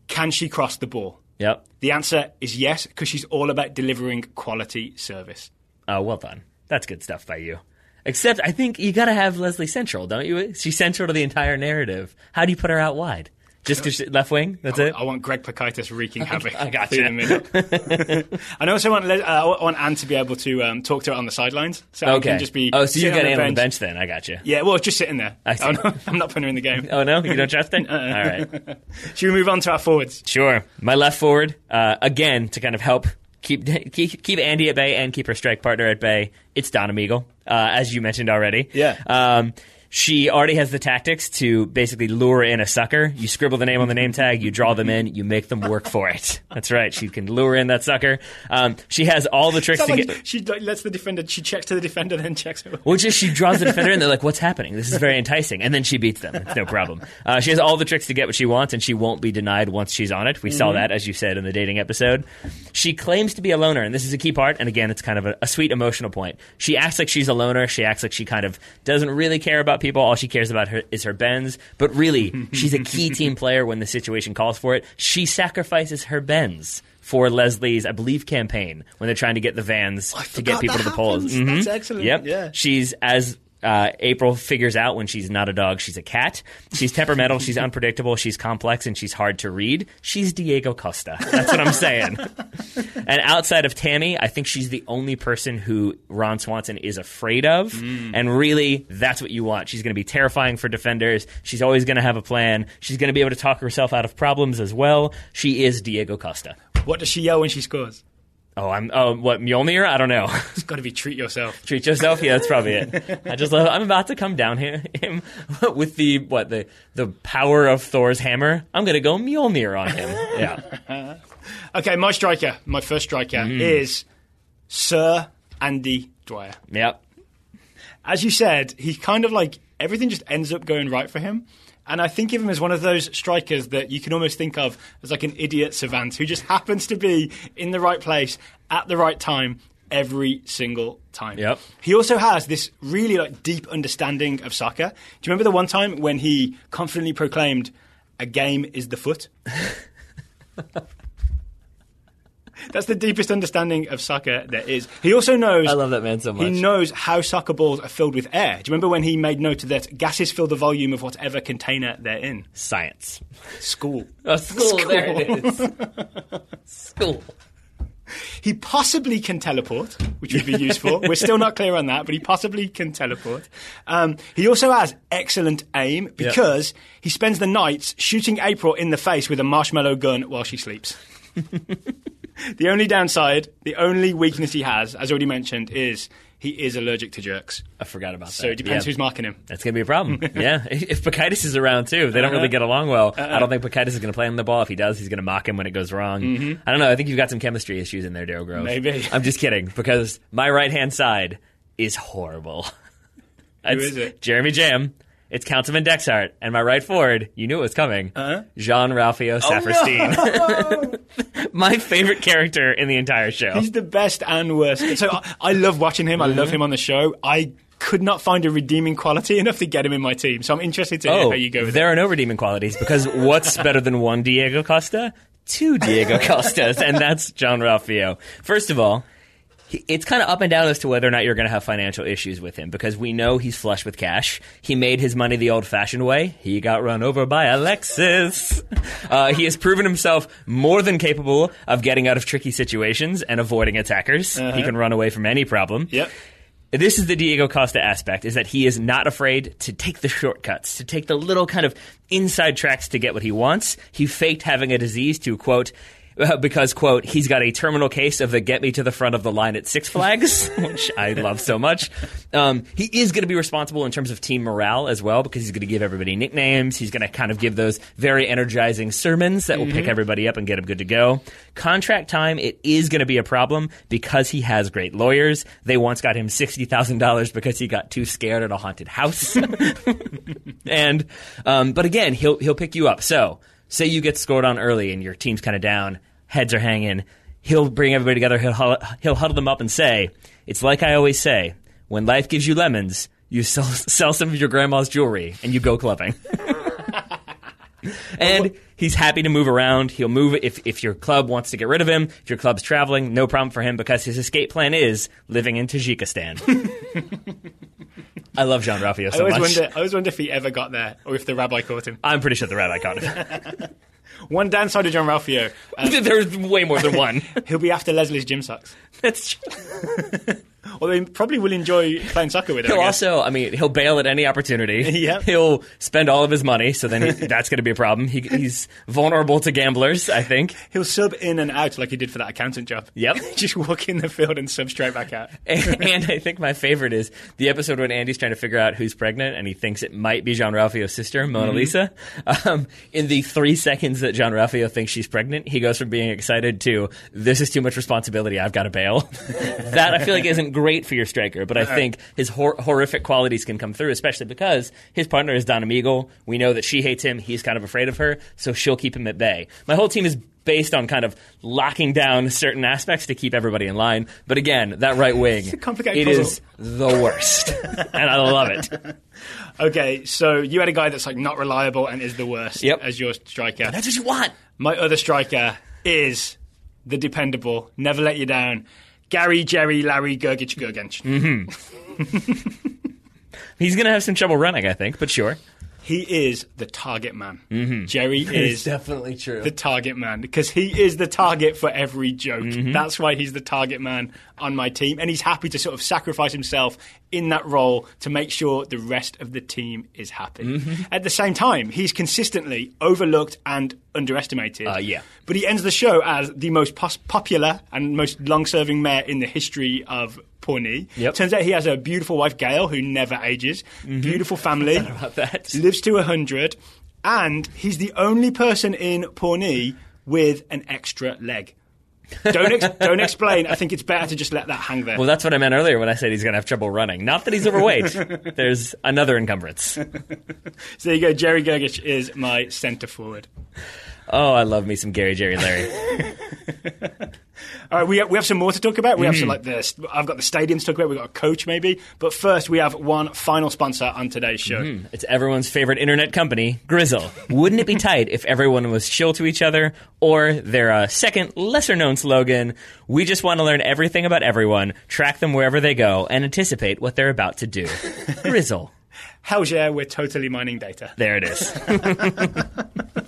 Can she cross the ball? Yep. The answer is yes, because she's all about delivering quality service. Oh, well done. That's good stuff by you. Except, I think you got to have Leslie central, don't you? She's central to the entire narrative. How do you put her out wide? Just because left wing? That's it. I want Greg Pikitis wreaking havoc I through the middle. and I also want uh, I want Ann to be able to um, talk to her on the sidelines. So Okay. can just be oh, so you sitting got on the on the bench then? I got you. Yeah, well, just sitting there. I. I'm not, I'm not putting her in the game. Oh no, you don't trust it? Uh-uh. All right. Should we move on to our forwards? Sure. My left forward, uh, again, to kind of help keep, keep keep Andy at bay and keep her strike partner at bay, it's Donna Meagle, uh, as you mentioned already. Yeah. Um, she already has the tactics to basically lure in a sucker. You scribble the name on the name tag, you draw them in, you make them work for it. That's right. She can lure in that sucker. Um, she has all the tricks to not get. like she lets the defender. She checks to the defender, then checks her. Well, just she draws the defender in. They're like, "What's happening? This is very enticing," and then she beats them. It's no problem. Uh, she has all the tricks to get what she wants, and she won't be denied once she's on it. We saw that, as you said in the dating episode. She claims to be a loner, and this is a key part. And again, it's kind of a, a sweet emotional point. She acts like she's a loner. She acts like she kind of doesn't really care about people. All she cares about her, is her bends. But really, she's a key team player when the situation calls for it. She sacrifices her bends. For Leslie's, I believe, campaign when they're trying to get the vans to get people to the polls. happens. Mhm. That's excellent. Yep. Yeah. She's as uh, April figures out when she's not a dog, she's a cat. She's temperamental, she's unpredictable, she's complex, and she's hard to read. She's Diego Costa. That's what I'm saying. and outside of Tammy, I think she's the only person who Ron Swanson is afraid of. And really, that's what you want. She's going to be terrifying for defenders. She's always going to have a plan. She's going to be able to talk herself out of problems as well. She is Diego Costa. What does she yell when she scores? Oh, I'm. Oh, what Mjolnir? I don't know. It's got to be treat yourself. Treat yourself. Yeah, that's probably it. I just love. I'm about to come down here him with the what the the power of Thor's hammer. I'm gonna go Mjolnir on him. Yeah. Okay, my striker, my first striker Mm. is Sir Andy Dwyer. Yep. As you said, he kind of like everything just ends up going right for him. And I think of him as one of those strikers that you can almost think of as like an idiot savant who just happens to be in the right place at the right time every single time. Yep. He also has this really like deep understanding of soccer. Do you remember the one time when he confidently proclaimed, "A game is the foot"? That's the deepest understanding of soccer there is. He also knows. I love that man so much. He knows how soccer balls are filled with air. Do you remember when he made note that gases fill the volume of whatever container they're in? Science. School. Oh, school. There it is. school. He possibly can teleport, which would be useful. We're still not clear on that, but he possibly can teleport. Um, he also has excellent aim because he spends the nights shooting April in the face with a marshmallow gun while she sleeps. the only downside, the only weakness he has, as already mentioned, is he is allergic to jerks. I forgot about that. So it depends Yeah. who's marking him. That's gonna be a problem. yeah, if Pikitis is around too, they don't Uh-huh. really get along well. I don't think Pikitis is gonna play him the ball. If he does, he's gonna mock him when it goes wrong. I don't know. I think you've got some chemistry issues in there, Daryl Grove. Mm-hmm. Maybe. I'm just kidding because my right hand side is horrible. Who is it? Jeremy Jamm. It's Councilman Dexhart, and my right forward. You knew it was coming. Uh-huh. Jean-Ralphio Saperstein. my favorite character in the entire show. He's the best and worst. So I, I love watching him. I love him on the show. I could not find a redeeming quality enough to get him in my team. So I'm interested to hear Oh, how you go with there are no redeeming qualities because what's better than one Diego Costa? Two Diego Costas, and that's Jean-Ralphio. First of all, he- it's kind of up and down as to whether or not you're going to have financial issues with him because we know he's flush with cash. He made his money the old-fashioned way. He got run over by Alexis. Uh, he has proven himself more than capable of getting out of tricky situations and avoiding attackers. He can run away from any problem. Yep. This is the Diego Costa aspect is that he is not afraid to take the shortcuts, to take the little kind of inside tracks to get what he wants. He faked having a disease to quote because quote he's got a terminal case of the get me to the front of the line at Six Flags, which I love so much. Um, he is going to be responsible in terms of team morale as well because he's going to give everybody nicknames. He's going to kind of give those very energizing sermons that will pick everybody up and get them good to go. Contract time, it is going to be a problem because he has great lawyers. They once got him sixty thousand dollars because he got too scared at a haunted house. and um, but again, he'll he'll pick you up. So say you get scored on early and your team's kind of down, heads are hanging. He'll bring everybody together. He'll he'll huddle them up and say, "It's like I always say: when life gives you lemons, you sell sell some of your grandma's jewelry and you go clubbing." and he's happy to move around. He'll move if if your club wants to get rid of him. If your club's traveling, no problem for him because his escape plan is living in Tajikistan. I love Jean-Ralphio I so always much. wonder. I always wonder if he ever got there, or if the rabbi caught him. I'm pretty sure the rabbi caught him. One downside of Jean-Ralphio, uh, There's way more than one. he'll be after Leslie's gym socks. That's true. Although he probably will enjoy playing soccer with him. He'll I also, I mean, he'll bail at any opportunity. Yep. He'll spend all of his money, so then he, that's going to be a problem. He, he's vulnerable to gamblers, I think. He'll sub in and out like he did for that accountant job. Yep. Just walk in the field and sub straight back out. And, and I think my favorite is the episode when Andy's trying to figure out who's pregnant and he thinks it might be Jean-Ralphio's sister, Mona Lisa. Um, in the three seconds that Jean-Ralphio thinks she's pregnant, he goes from being excited to, this is too much responsibility, I've got to bail. that I feel like isn't great for your striker, but I uh-huh. think his hor- horrific qualities can come through, especially because his partner is Donna Meagle. We know that she hates him, he's kind of afraid of her, so she'll keep him at bay. My whole team is based on kind of locking down certain aspects to keep everybody in line. But again, that right wing, complicated it puzzle. is the worst, and I love it. Okay, so you had a guy that's like not reliable and is the worst Yep. as your striker. That's what you want. My other striker is the dependable, never let you down, Gary Jerry Larry Gergich Gergench. Mm-hmm. He's going to have some trouble running, I think, but sure. He is the target man. Mm-hmm. Jerry is definitely true. the target man because he is the target for every joke. Mm-hmm. That's why he's the target man on my team, and he's happy to sort of sacrifice himself in that role to make sure the rest of the team is happy. Mm-hmm. At the same time, he's consistently overlooked and underestimated. Uh, yeah. But he ends the show as the most pos- popular and most long-serving mayor in the history of Pawnee. Yep. Turns out he has a beautiful wife, Gail, who never ages. Beautiful family. about that. Lives to 100. And he's the only person in Pawnee with an extra leg. Don't, ex- don't explain. I think it's better to just let that hang there. Well, that's what I meant earlier when I said he's going to have trouble running. Not that he's overweight. There's another encumbrance. so there you go. Jerry Gergich is my centre forward. Oh, I love me some Gary Jerry Larry. All right, we have, we have some more to talk about. We have some like this. I've got the stadium to talk about. We've got a coach maybe. But first, we have one final sponsor on today's show. Mm-hmm. It's everyone's favorite internet company, Gryzzl. Wouldn't it be tight if everyone was chill to each other? Or their uh, second, lesser known slogan, we just want to learn everything about everyone, track them wherever they go, and anticipate what they're about to do. Gryzzl. Hell's yeah, we're totally mining data. There it is.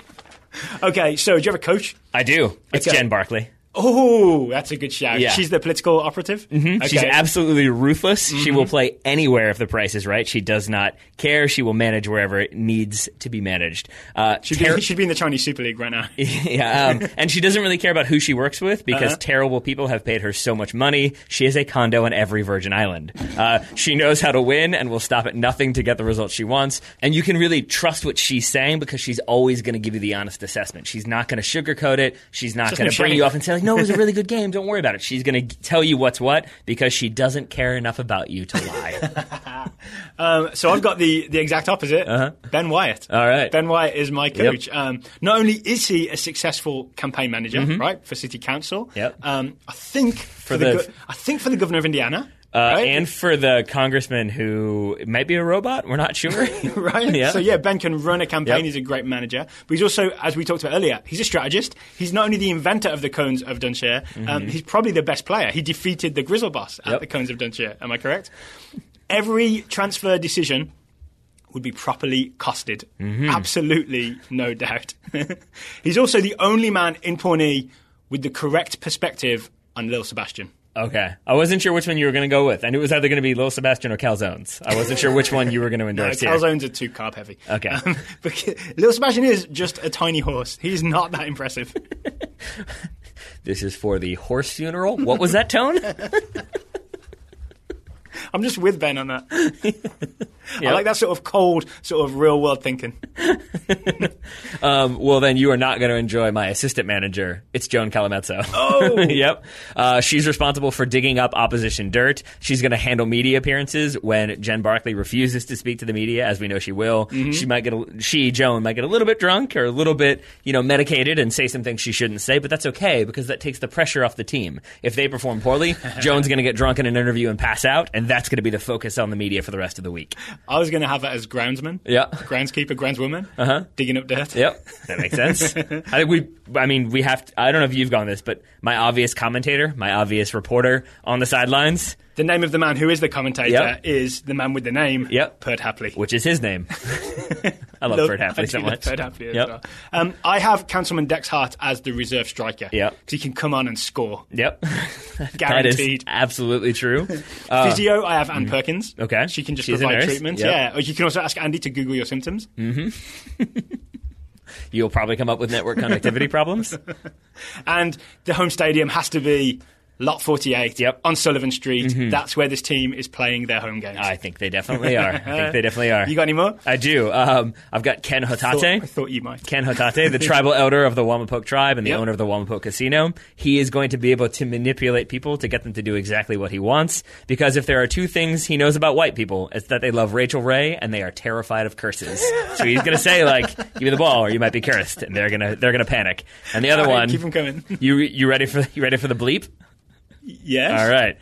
Okay, so do you have a coach? I do. It's Okay. Jen Barkley. Oh, that's a good shout. Yeah. She's the political operative. Mm-hmm. She's absolutely ruthless. She will play anywhere if the price is right. She does not care. She will manage wherever it needs to be managed. Uh, She'd, ter- be, she'd be in the Chinese Super League right now. yeah, um, and she doesn't really care about who she works with because Uh-huh. terrible people have paid her so much money. She has a condo on every Virgin Island. Uh, she knows how to win and will stop at nothing to get the results she wants. And you can really trust what she's saying because she's always going to give you the honest assessment. She's not going to sugarcoat it. She's not going to bring you off and say like, "No, it was a really good game. Don't worry about it." She's going to tell you what's what because she doesn't care enough about you to lie. Um, so I've got the, the exact opposite. Ben Wyatt. Uh-huh. All right. Ben Wyatt is my coach. Um, not only is he a successful campaign manager, right, for city council. Mm-hmm. Yep. Um, I think for, For the, the- go- I think for the governor of Indiana. Uh, right? And for the congressman who might be a robot, we're not sure. right? Yeah. So yeah, Ben can run a campaign. Yep. He's a great manager, but he's also, as we talked about earlier, he's a strategist. He's not only the inventor of the cones of Dunshire, um, he's probably the best player. He defeated the Gryzzl boss at Mm-hmm. Yep. the cones of Dunshire. Am I correct? Every transfer decision would be properly costed. Mm-hmm. Absolutely, no doubt. he's also the only man in Pawnee with the correct perspective on Lil Sebastian. Okay. I wasn't sure which one you were going to go with. and it was either going to be Little Sebastian or Calzones. I wasn't sure which one you were going to endorse. No, endorse here. calzones are too carb heavy. Okay. Um, Lil Sebastian is just a tiny horse. He's not that impressive. This is for the horse funeral. What was that tone? I'm just with Ben on that. I like that sort of cold, sort of real world thinking. Um, well, then you are not going to enjoy my assistant manager. It's Joan Calamezzo. Oh! yep. Uh, she's responsible for digging up opposition dirt. She's going to handle media appearances when Jen Barkley refuses to speak to the media, as we know she will. Mm-hmm. She might get a, she Joan might get a little bit drunk or a little bit you know medicated and say some things she shouldn't say, but that's okay because that takes the pressure off the team. If they perform poorly, Joan's going to get drunk in an interview and pass out, and that's going to be the focus on the media for the rest of the week. I was going to have it as groundsman. Yeah. Groundskeeper, groundswoman. Uh-huh. Digging up dirt. Yep, that makes sense. I think we. I mean, we have. To, I don't know if you've gone this, but my obvious commentator, my obvious reporter on the sidelines, The name of the man who is the commentator Yep. is the man with the name, Yep. Perd Hapley. which is his name. I love Fred Hapley so much. Ferd Hapley as Yep. well. Um, I have Councilman Dexhart as the reserve striker. Yep. Because he can come on and score. Yep, that is Guaranteed. absolutely true. Uh, Physio, I have Ann Perkins. Okay. She can just She's provide treatment. Yep. Yeah. Or you can also ask Andy to Google your symptoms. you'll probably come up with network connectivity problems. And the home stadium has to be Lot 48 Yep. Mm-hmm. on Sullivan Street. That's where this team is playing their home games. I think they definitely are. I think they definitely are. you got any more? I do. Um, I've got Ken Thought- Hotate. I thought you might. Ken Hotate, the tribal elder of the Wamapoke tribe and the Yep. owner of the Wamapoke Casino. He is going to be able to manipulate people to get them to do exactly what he wants. Because if there are two things he knows about white people, it's that they love Rachael Ray and they are terrified of curses. so he's going to say like, "Give me the ball, or you might be cursed," and they're gonna they're gonna panic. And the other right, one, keep 'em coming. you you ready for you ready for the bleep? Yes. All right.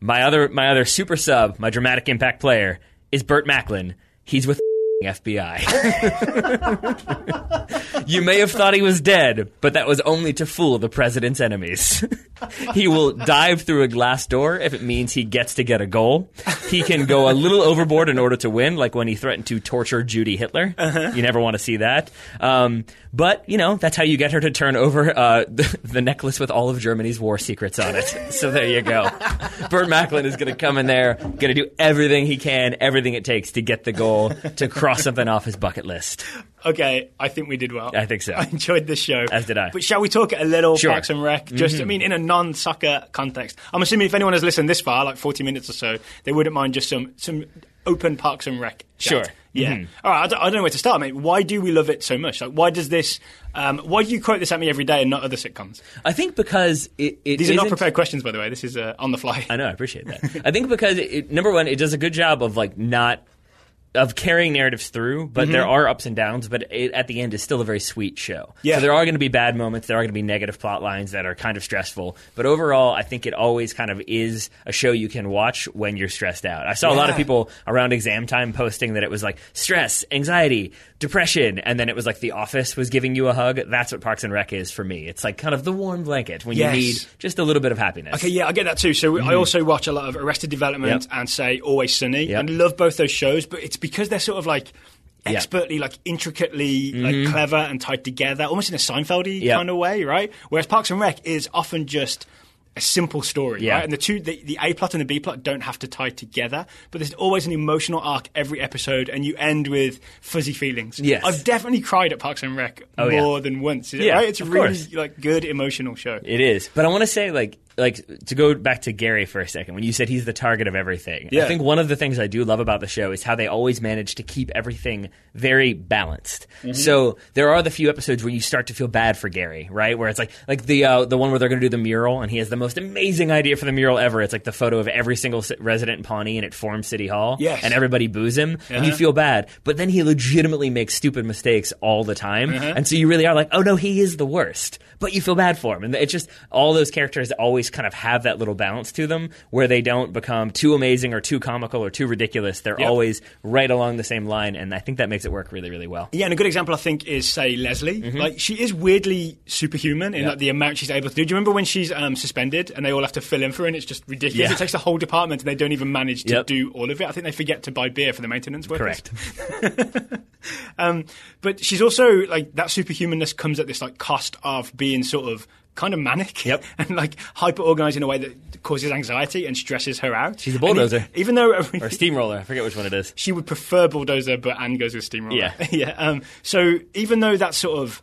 My other my other super sub, my dramatic impact player is Burt Macklin. He's with FBI. you may have thought he was dead, but that was only to fool the president's enemies. he will dive through a glass door if it means he gets to get a goal. He can go a little overboard in order to win, like when he threatened to torture Judy Hitler. You never want to see that. Um, but, you know, that's how you get her to turn over uh, the, the necklace with all of Germany's war secrets on it. So there you go. Burt Macklin is going to come in there, going to do everything he can, everything it takes to get the goal, to cross something off his bucket list. Okay, I think we did well. I think so. I enjoyed this show. As did I. But shall we talk a little Sure. Mm-hmm. Parks and Rec? Just, I mean, in a non-soccer context. I'm assuming if anyone has listened this far, like 40 minutes or so, they wouldn't mind just some some open Parks and Rec. chat. Sure. Yeah. Mhm. All right. I don't, I don't know where to start, mate. Why do we love it so much? Like, why does this? Um, why do you quote this at me every day and not other sitcoms? I think because it, it These are not prepared questions, by the way. This is uh, on the fly. I know, I appreciate that. I think because it- number one, it does a good job of like not of carrying narratives through, but there are ups and downs. But it, at the end, is still a very sweet show. Yeah. So there are going to be bad moments. There are going to be negative plot lines that are kind of stressful. But overall, I think it always kind of is a show you can watch when you're stressed out. I saw a lot of people around exam time posting that it was like stress, anxiety, depression, and then it was like The Office was giving you a hug. That's what Parks and Rec is for me. It's like kind of the warm blanket when Yes. you need just a little bit of happiness. Okay, yeah, I get that too. So I also watch a lot of Arrested Development Mm-hmm. Yep. and say Always Sunny, Yep. and love both those shows. But it's because they're sort of like Yeah. expertly, like intricately, like mm-hmm. clever and tied together, almost in a Seinfeldy kind of way, right? Whereas Parks and Rec is often just. A simple story, Yeah. right? And the two, the, the A plot and the B plot don't have to tie together, but there's always an emotional arc every episode, and you end with fuzzy feelings. Yes. I've definitely cried at Parks and Rec Oh, yeah. more than once. Is it Yeah, right? It's a really course. like good emotional show. It is, but I want to say like like to go back to Gary for a second when you said he's the target of everything. Yeah. I think one of the things I do love about the show is how they always manage to keep everything very balanced. Mm-hmm. So there are the few episodes where you start to feel bad for Gary, right? Where it's like like the uh, the one where they're going to do the mural and he has the most amazing idea for the mural ever. It's like the photo of every single resident in Pawnee and it forms City Hall. Yes. and everybody boos him and you Uh-huh. feel bad. But then he legitimately makes stupid mistakes all the time, Uh-huh. and so you really are like, oh no, he is the worst. But you feel bad for him, and it's just all those characters always always kind of have that little balance to them where they don't become too amazing or too comical or too ridiculous. They're Yep. always right along the same line, and I think that makes it work really, really well. Yeah, and a good example I think is say Leslie. Like she is weirdly superhuman in Mm-hmm. Like the amount she's able to do. Do you remember when she's um, suspended and they all have to fill in for her and it's just ridiculous? Yeah. It takes the whole department and they don't even manage to Yep. do all of it. I think they forget to buy beer for the maintenance workers. Correct. Um, but she's also like that superhumanness comes at this like cost of being sort of kind of manic Yep. and like hyper organized in a way that causes anxiety and stresses her out. She's a bulldozer. even though Or steamroller, I forget which one it is. she would prefer bulldozer, but Ann goes with steamroller. Yeah. yeah. Um, so even though that sort of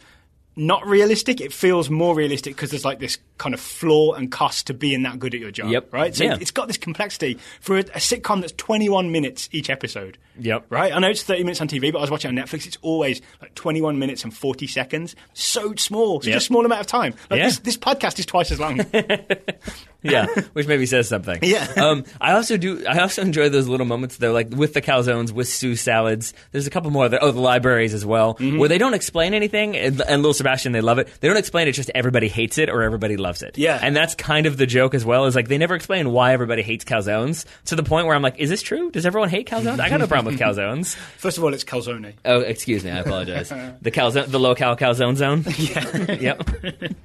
not realistic, it feels more realistic because there's like this kind of flaw and cost to being that good at your job. Yep. Right. So Yeah. it's got this complexity for a, a sitcom that's 21 minutes each episode. Yep. Right. I know it's 30 minutes on TV, but I was watching on Netflix. It's always like 21 minutes and 40 seconds. So small. Such Yep. a small amount of time. Like Yeah. this, this podcast is twice as long. yeah, which maybe says something. Yeah. Um, I also do. I also enjoy those little moments though, like with the calzones, with Sue salads. There's a couple more. Oh, the libraries as well, Mm-hmm. where they don't explain anything, and, and Little Sebastian, they love it. They don't explain it; just everybody hates it or everybody loves it. Yeah. and that's kind of the joke as well. Is like they never explain why everybody hates calzones to the point where I'm like, is this true? Does everyone hate calzones? I got no problem with calzones. First of all, it's calzone. Oh, excuse me, I apologize. the calzone, the local calzone zone. Yeah. yep.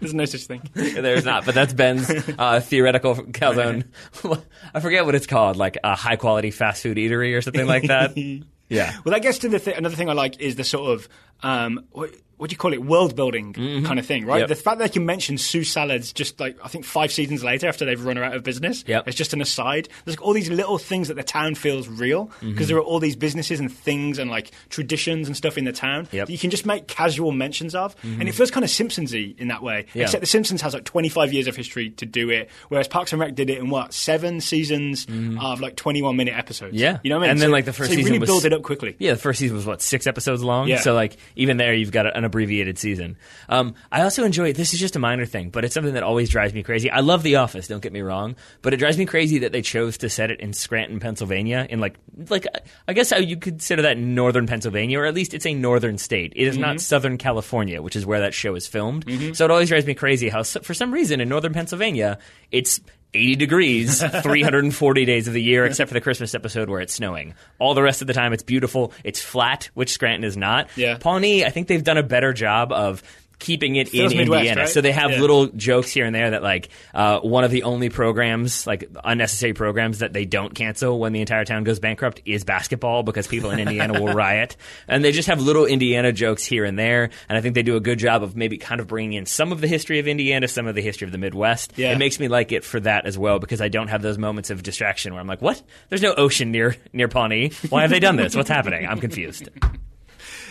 There's no such thing. There's not, but that's Ben's uh, theoretical calzone. I forget what it's called, like a high quality fast food eatery or something like that. Yeah. Well, gets to the th- another thing I like is the sort of um, what, do you call it, world building kind of thing, right? Mm-hmm. Yep. The fact that they can mention Sue Salads just like I think five seasons later after they've run her out of business. Yep. It's just an aside. There's like all these little things that the town feels real because Mm-hmm. there are all these businesses and things and like traditions and stuff in the town Yep. that you can just make casual mentions of, and it feels kind of Simpsonsy in that way. Yeah. Except The Simpsons has like 25 years of history to do it, whereas Parks and Rec did it in what seven seasons of like 21 minute episodes. Mm-hmm. Yeah. you know what I mean. And then, like, the first so you season really was- build it up quickly. Yeah, the first season was what six episodes long. Yeah. So like even there, you've got an abbreviated season. Um, I also enjoy. This is just a minor thing, but it's something that always drives me crazy. I love The Office. Don't get me wrong, but it drives me crazy that they chose to set it in Scranton, Pennsylvania, in like like I guess how you consider that northern Pennsylvania, or at least it's a northern state. It is Mm-hmm. not Southern California, which is where that show is filmed. So it always drives me crazy how for some reason in northern Pennsylvania it's 80 degrees 340 days of the year except for the christmas episode where it's snowing. All the rest of the time it's beautiful. It's flat which scranton is not. Yeah. pawnee i think they've done a better job of keeping it Feels in Midwest, indiana right? so they have Yeah. little jokes here and there that like uh, one of the only programs like unnecessary programs that they don't cancel when the entire town goes bankrupt is basketball because people in indiana will riot and they just have little indiana jokes here and there and i think they do a good job of maybe kind of bringing in some of the history of indiana some of the history of the midwest Yeah. it makes me like it for that as well because I don't have those moments of distraction where I'm like, "What? There's no ocean near near Pawnee. Why have they done this? What's happening? I'm confused."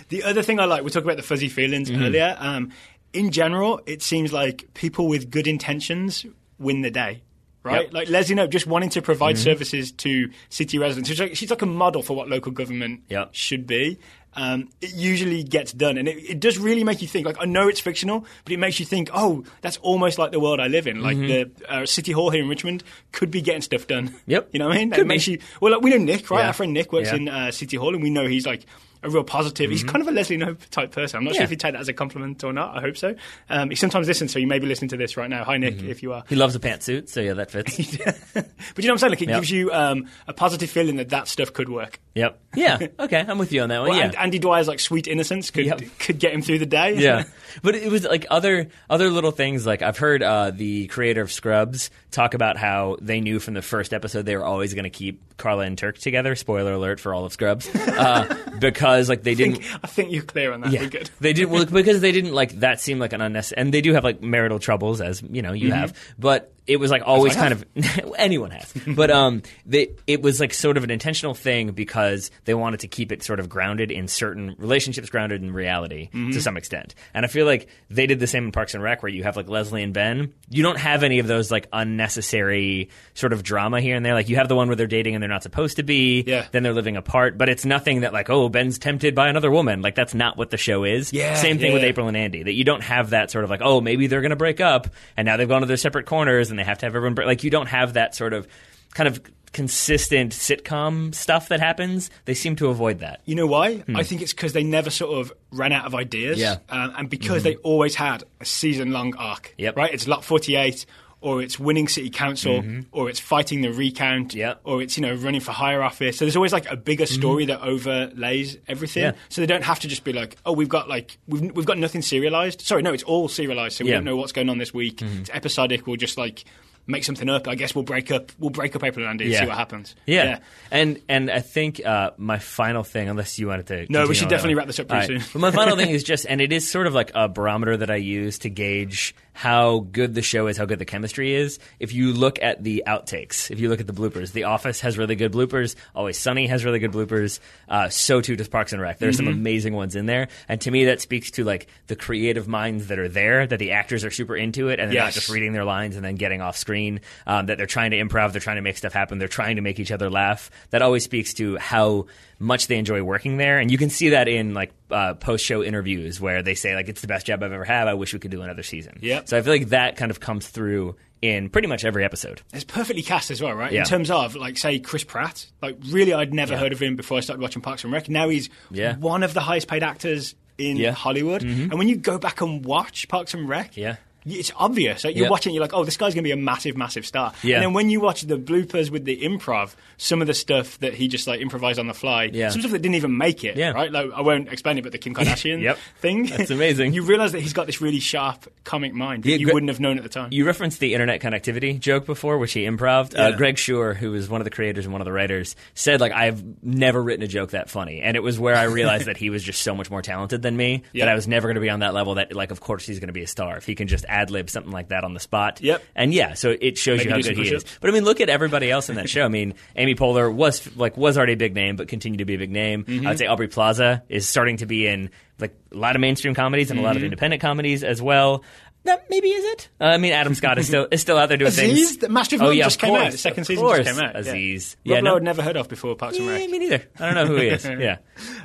The other thing I like, we talked about the fuzzy feelings Mm-hmm. earlier. Um, in general, it seems like people with good intentions win the day. Right, Yep. like Leslie Knope just wanting to provide Mm-hmm. services to city residents. She's like, she's like a model for what local government Yep. should be. Um, it usually gets done, and it, it does really make you think. Like I know it's fictional, but it makes you think. Oh, that's almost like the world I live in. Like the uh, city hall here in Richmond could be getting stuff done. Mm-hmm. Yep. you know what I mean. Could it makes be. you. Well, like, we know Nick, right? Yeah. Our friend Nick works Yeah. in uh, City Hall, and we know he's like a real positive. He's kind of a Leslie Knope type person. I'm not sure Mm-hmm. If you take that as a compliment or not. I hope so. Um, he sometimes listens, so you may be listening to this right now. Hi, Nick, Mm-hmm. if you are. He loves a pantsuit, so yeah, that fits. but you know what I'm saying? Like, it Yep. gives you um, a positive feeling that that stuff could work. Yep. Yeah. Okay, I'm with you on that one. Well, yeah. and Andy Dwyer's like sweet innocence could Yep. could get him through the day. yeah, but it was like other other little things. Like I've heard uh, the creator of Scrubs talk about how they knew from the first episode they were always going to keep Carla and Turk together. Spoiler alert for all of Scrubs, uh, because like they I didn't. think, I think you're clear on that. Good. They did well because they didn't like that seemed like an unnecessary, and they do have like marital troubles, as you know you have. But it was like always kind of anyone has. But um, they it was like sort of an intentional thing because they wanted to keep it sort of grounded in certain relationships, grounded in reality to some extent. And I feel like they did the same in Parks and Rec, where you have like Leslie and Ben. You don't have any of those like unnecessary sort of drama here and there. Like you have the one where they're dating and they're not supposed to be. Yeah. Then they're living apart, but it's nothing that like oh Ben's tempted by another woman. Like that's not what the show is. Yeah, Same thing yeah, with yeah. April and Andy. That you don't have that sort of like oh maybe they're going to break up and now they've gone to their separate corners and they have to have everyone break. like you don't have that sort of kind of consistent sitcom stuff that happens. They seem to avoid that. You know why? I think it's because they never sort of ran out of ideas. Hmm. Yeah. Um, and because they always had a season long arc. Yep. Right? It's lot 48. Or it's winning city council, or it's fighting the recount, Mm-hmm. Or it's you know running for higher office. So there's always like a bigger story that overlays everything. Mm-hmm. Yeah. So they don't have to just be like, oh, we've got like we've we've got nothing serialized. Sorry, no, it's all serialized. So we Yeah. Mm-hmm. don't know what's going on this week. It's episodic. We'll just like make something up. I guess we'll break up. We'll break up April and Andy and Yeah. see what happens. Yeah. And and I think uh, my final thing, unless you wanted to. No, we should definitely wrap this up pretty right. soon. But my final thing is just, and it is sort of like a barometer that I use to gauge how good the show is, how good the chemistry is. If you look at the outtakes, if you look at the bloopers, The Office has really good bloopers. Always Sunny has really good bloopers. Uh, so too does Parks and Rec. There are some Mm-hmm. amazing ones in there, and to me, that speaks to like the creative minds that are there. That the actors are super into it, and they're not just reading their lines and then getting off screen. Um, that they're trying to improv, they're trying to make stuff happen, they're trying to make each other laugh. That always speaks to how much they enjoy working there, and you can see that in like uh, post-show interviews where they say like it's the best job I've ever had. I wish we could do another season. Yep. So I feel like that kind of comes through in pretty much every episode. It's perfectly cast as well, right? Yeah. In terms of, like, say, Chris Pratt. Like, really, I'd never heard of him before I started watching Parks and Rec. Now he's Yeah. one of the highest paid actors in Yeah. Mm-hmm. Hollywood. And when you go back and watch Parks and Rec, Yeah. It's obvious. Like, you're Yeah. watching, you're like, oh, this guy's going to be a massive, massive star. Yeah. And then when you watch the bloopers with the improv, some of the stuff that he just like improvised on the fly, Yeah. some stuff that didn't even make it, Yeah. right? Like, I won't explain it, but the Kim Kardashian Yep. thing. That's amazing. you realize that he's got this really sharp comic mind that Yeah, you Gre- wouldn't have known at the time. You referenced the internet connectivity joke before, which he improved. Uh, Greg Shore, who was one of the creators and one of the writers, said like I've never written a joke that funny, and it was where I realized that he was just so much more talented than me Yeah. that I was never going to be on that level. That like, of course, he's going to be a star if he can just ad lib something like that on the spot. Yep. And yeah, so it shows you how good he is. But I mean, look at everybody else in that show. I mean, Amy Poehler was like was already a big name, but continued to be a big name. Mm-hmm. I would say Aubrey Plaza is starting to be in like a lot of mainstream comedies and a lot Mm-hmm. of independent comedies as well. That maybe is it. Uh, I mean, Adam Scott is still is still out there doing Aziz, things. the Master of oh yeah, just of came out. The second season course. just came out. Aziz. Yeah. Yeah, no, I'd never heard of before Parks and Rec. me neither. I don't know who he is. yeah,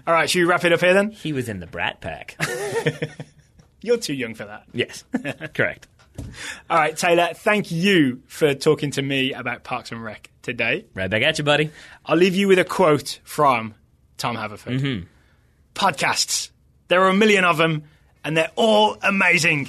All right, should we wrap it up here then? he was in the Brat Pack. You're too young for that. yes, correct. All right, Taylor, thank you for talking to me about Parks and Rec today. Right back at you, buddy. I'll leave you with a quote from Tom Haverford. Mm-hmm. Podcasts. There are a million of them, and they're all amazing.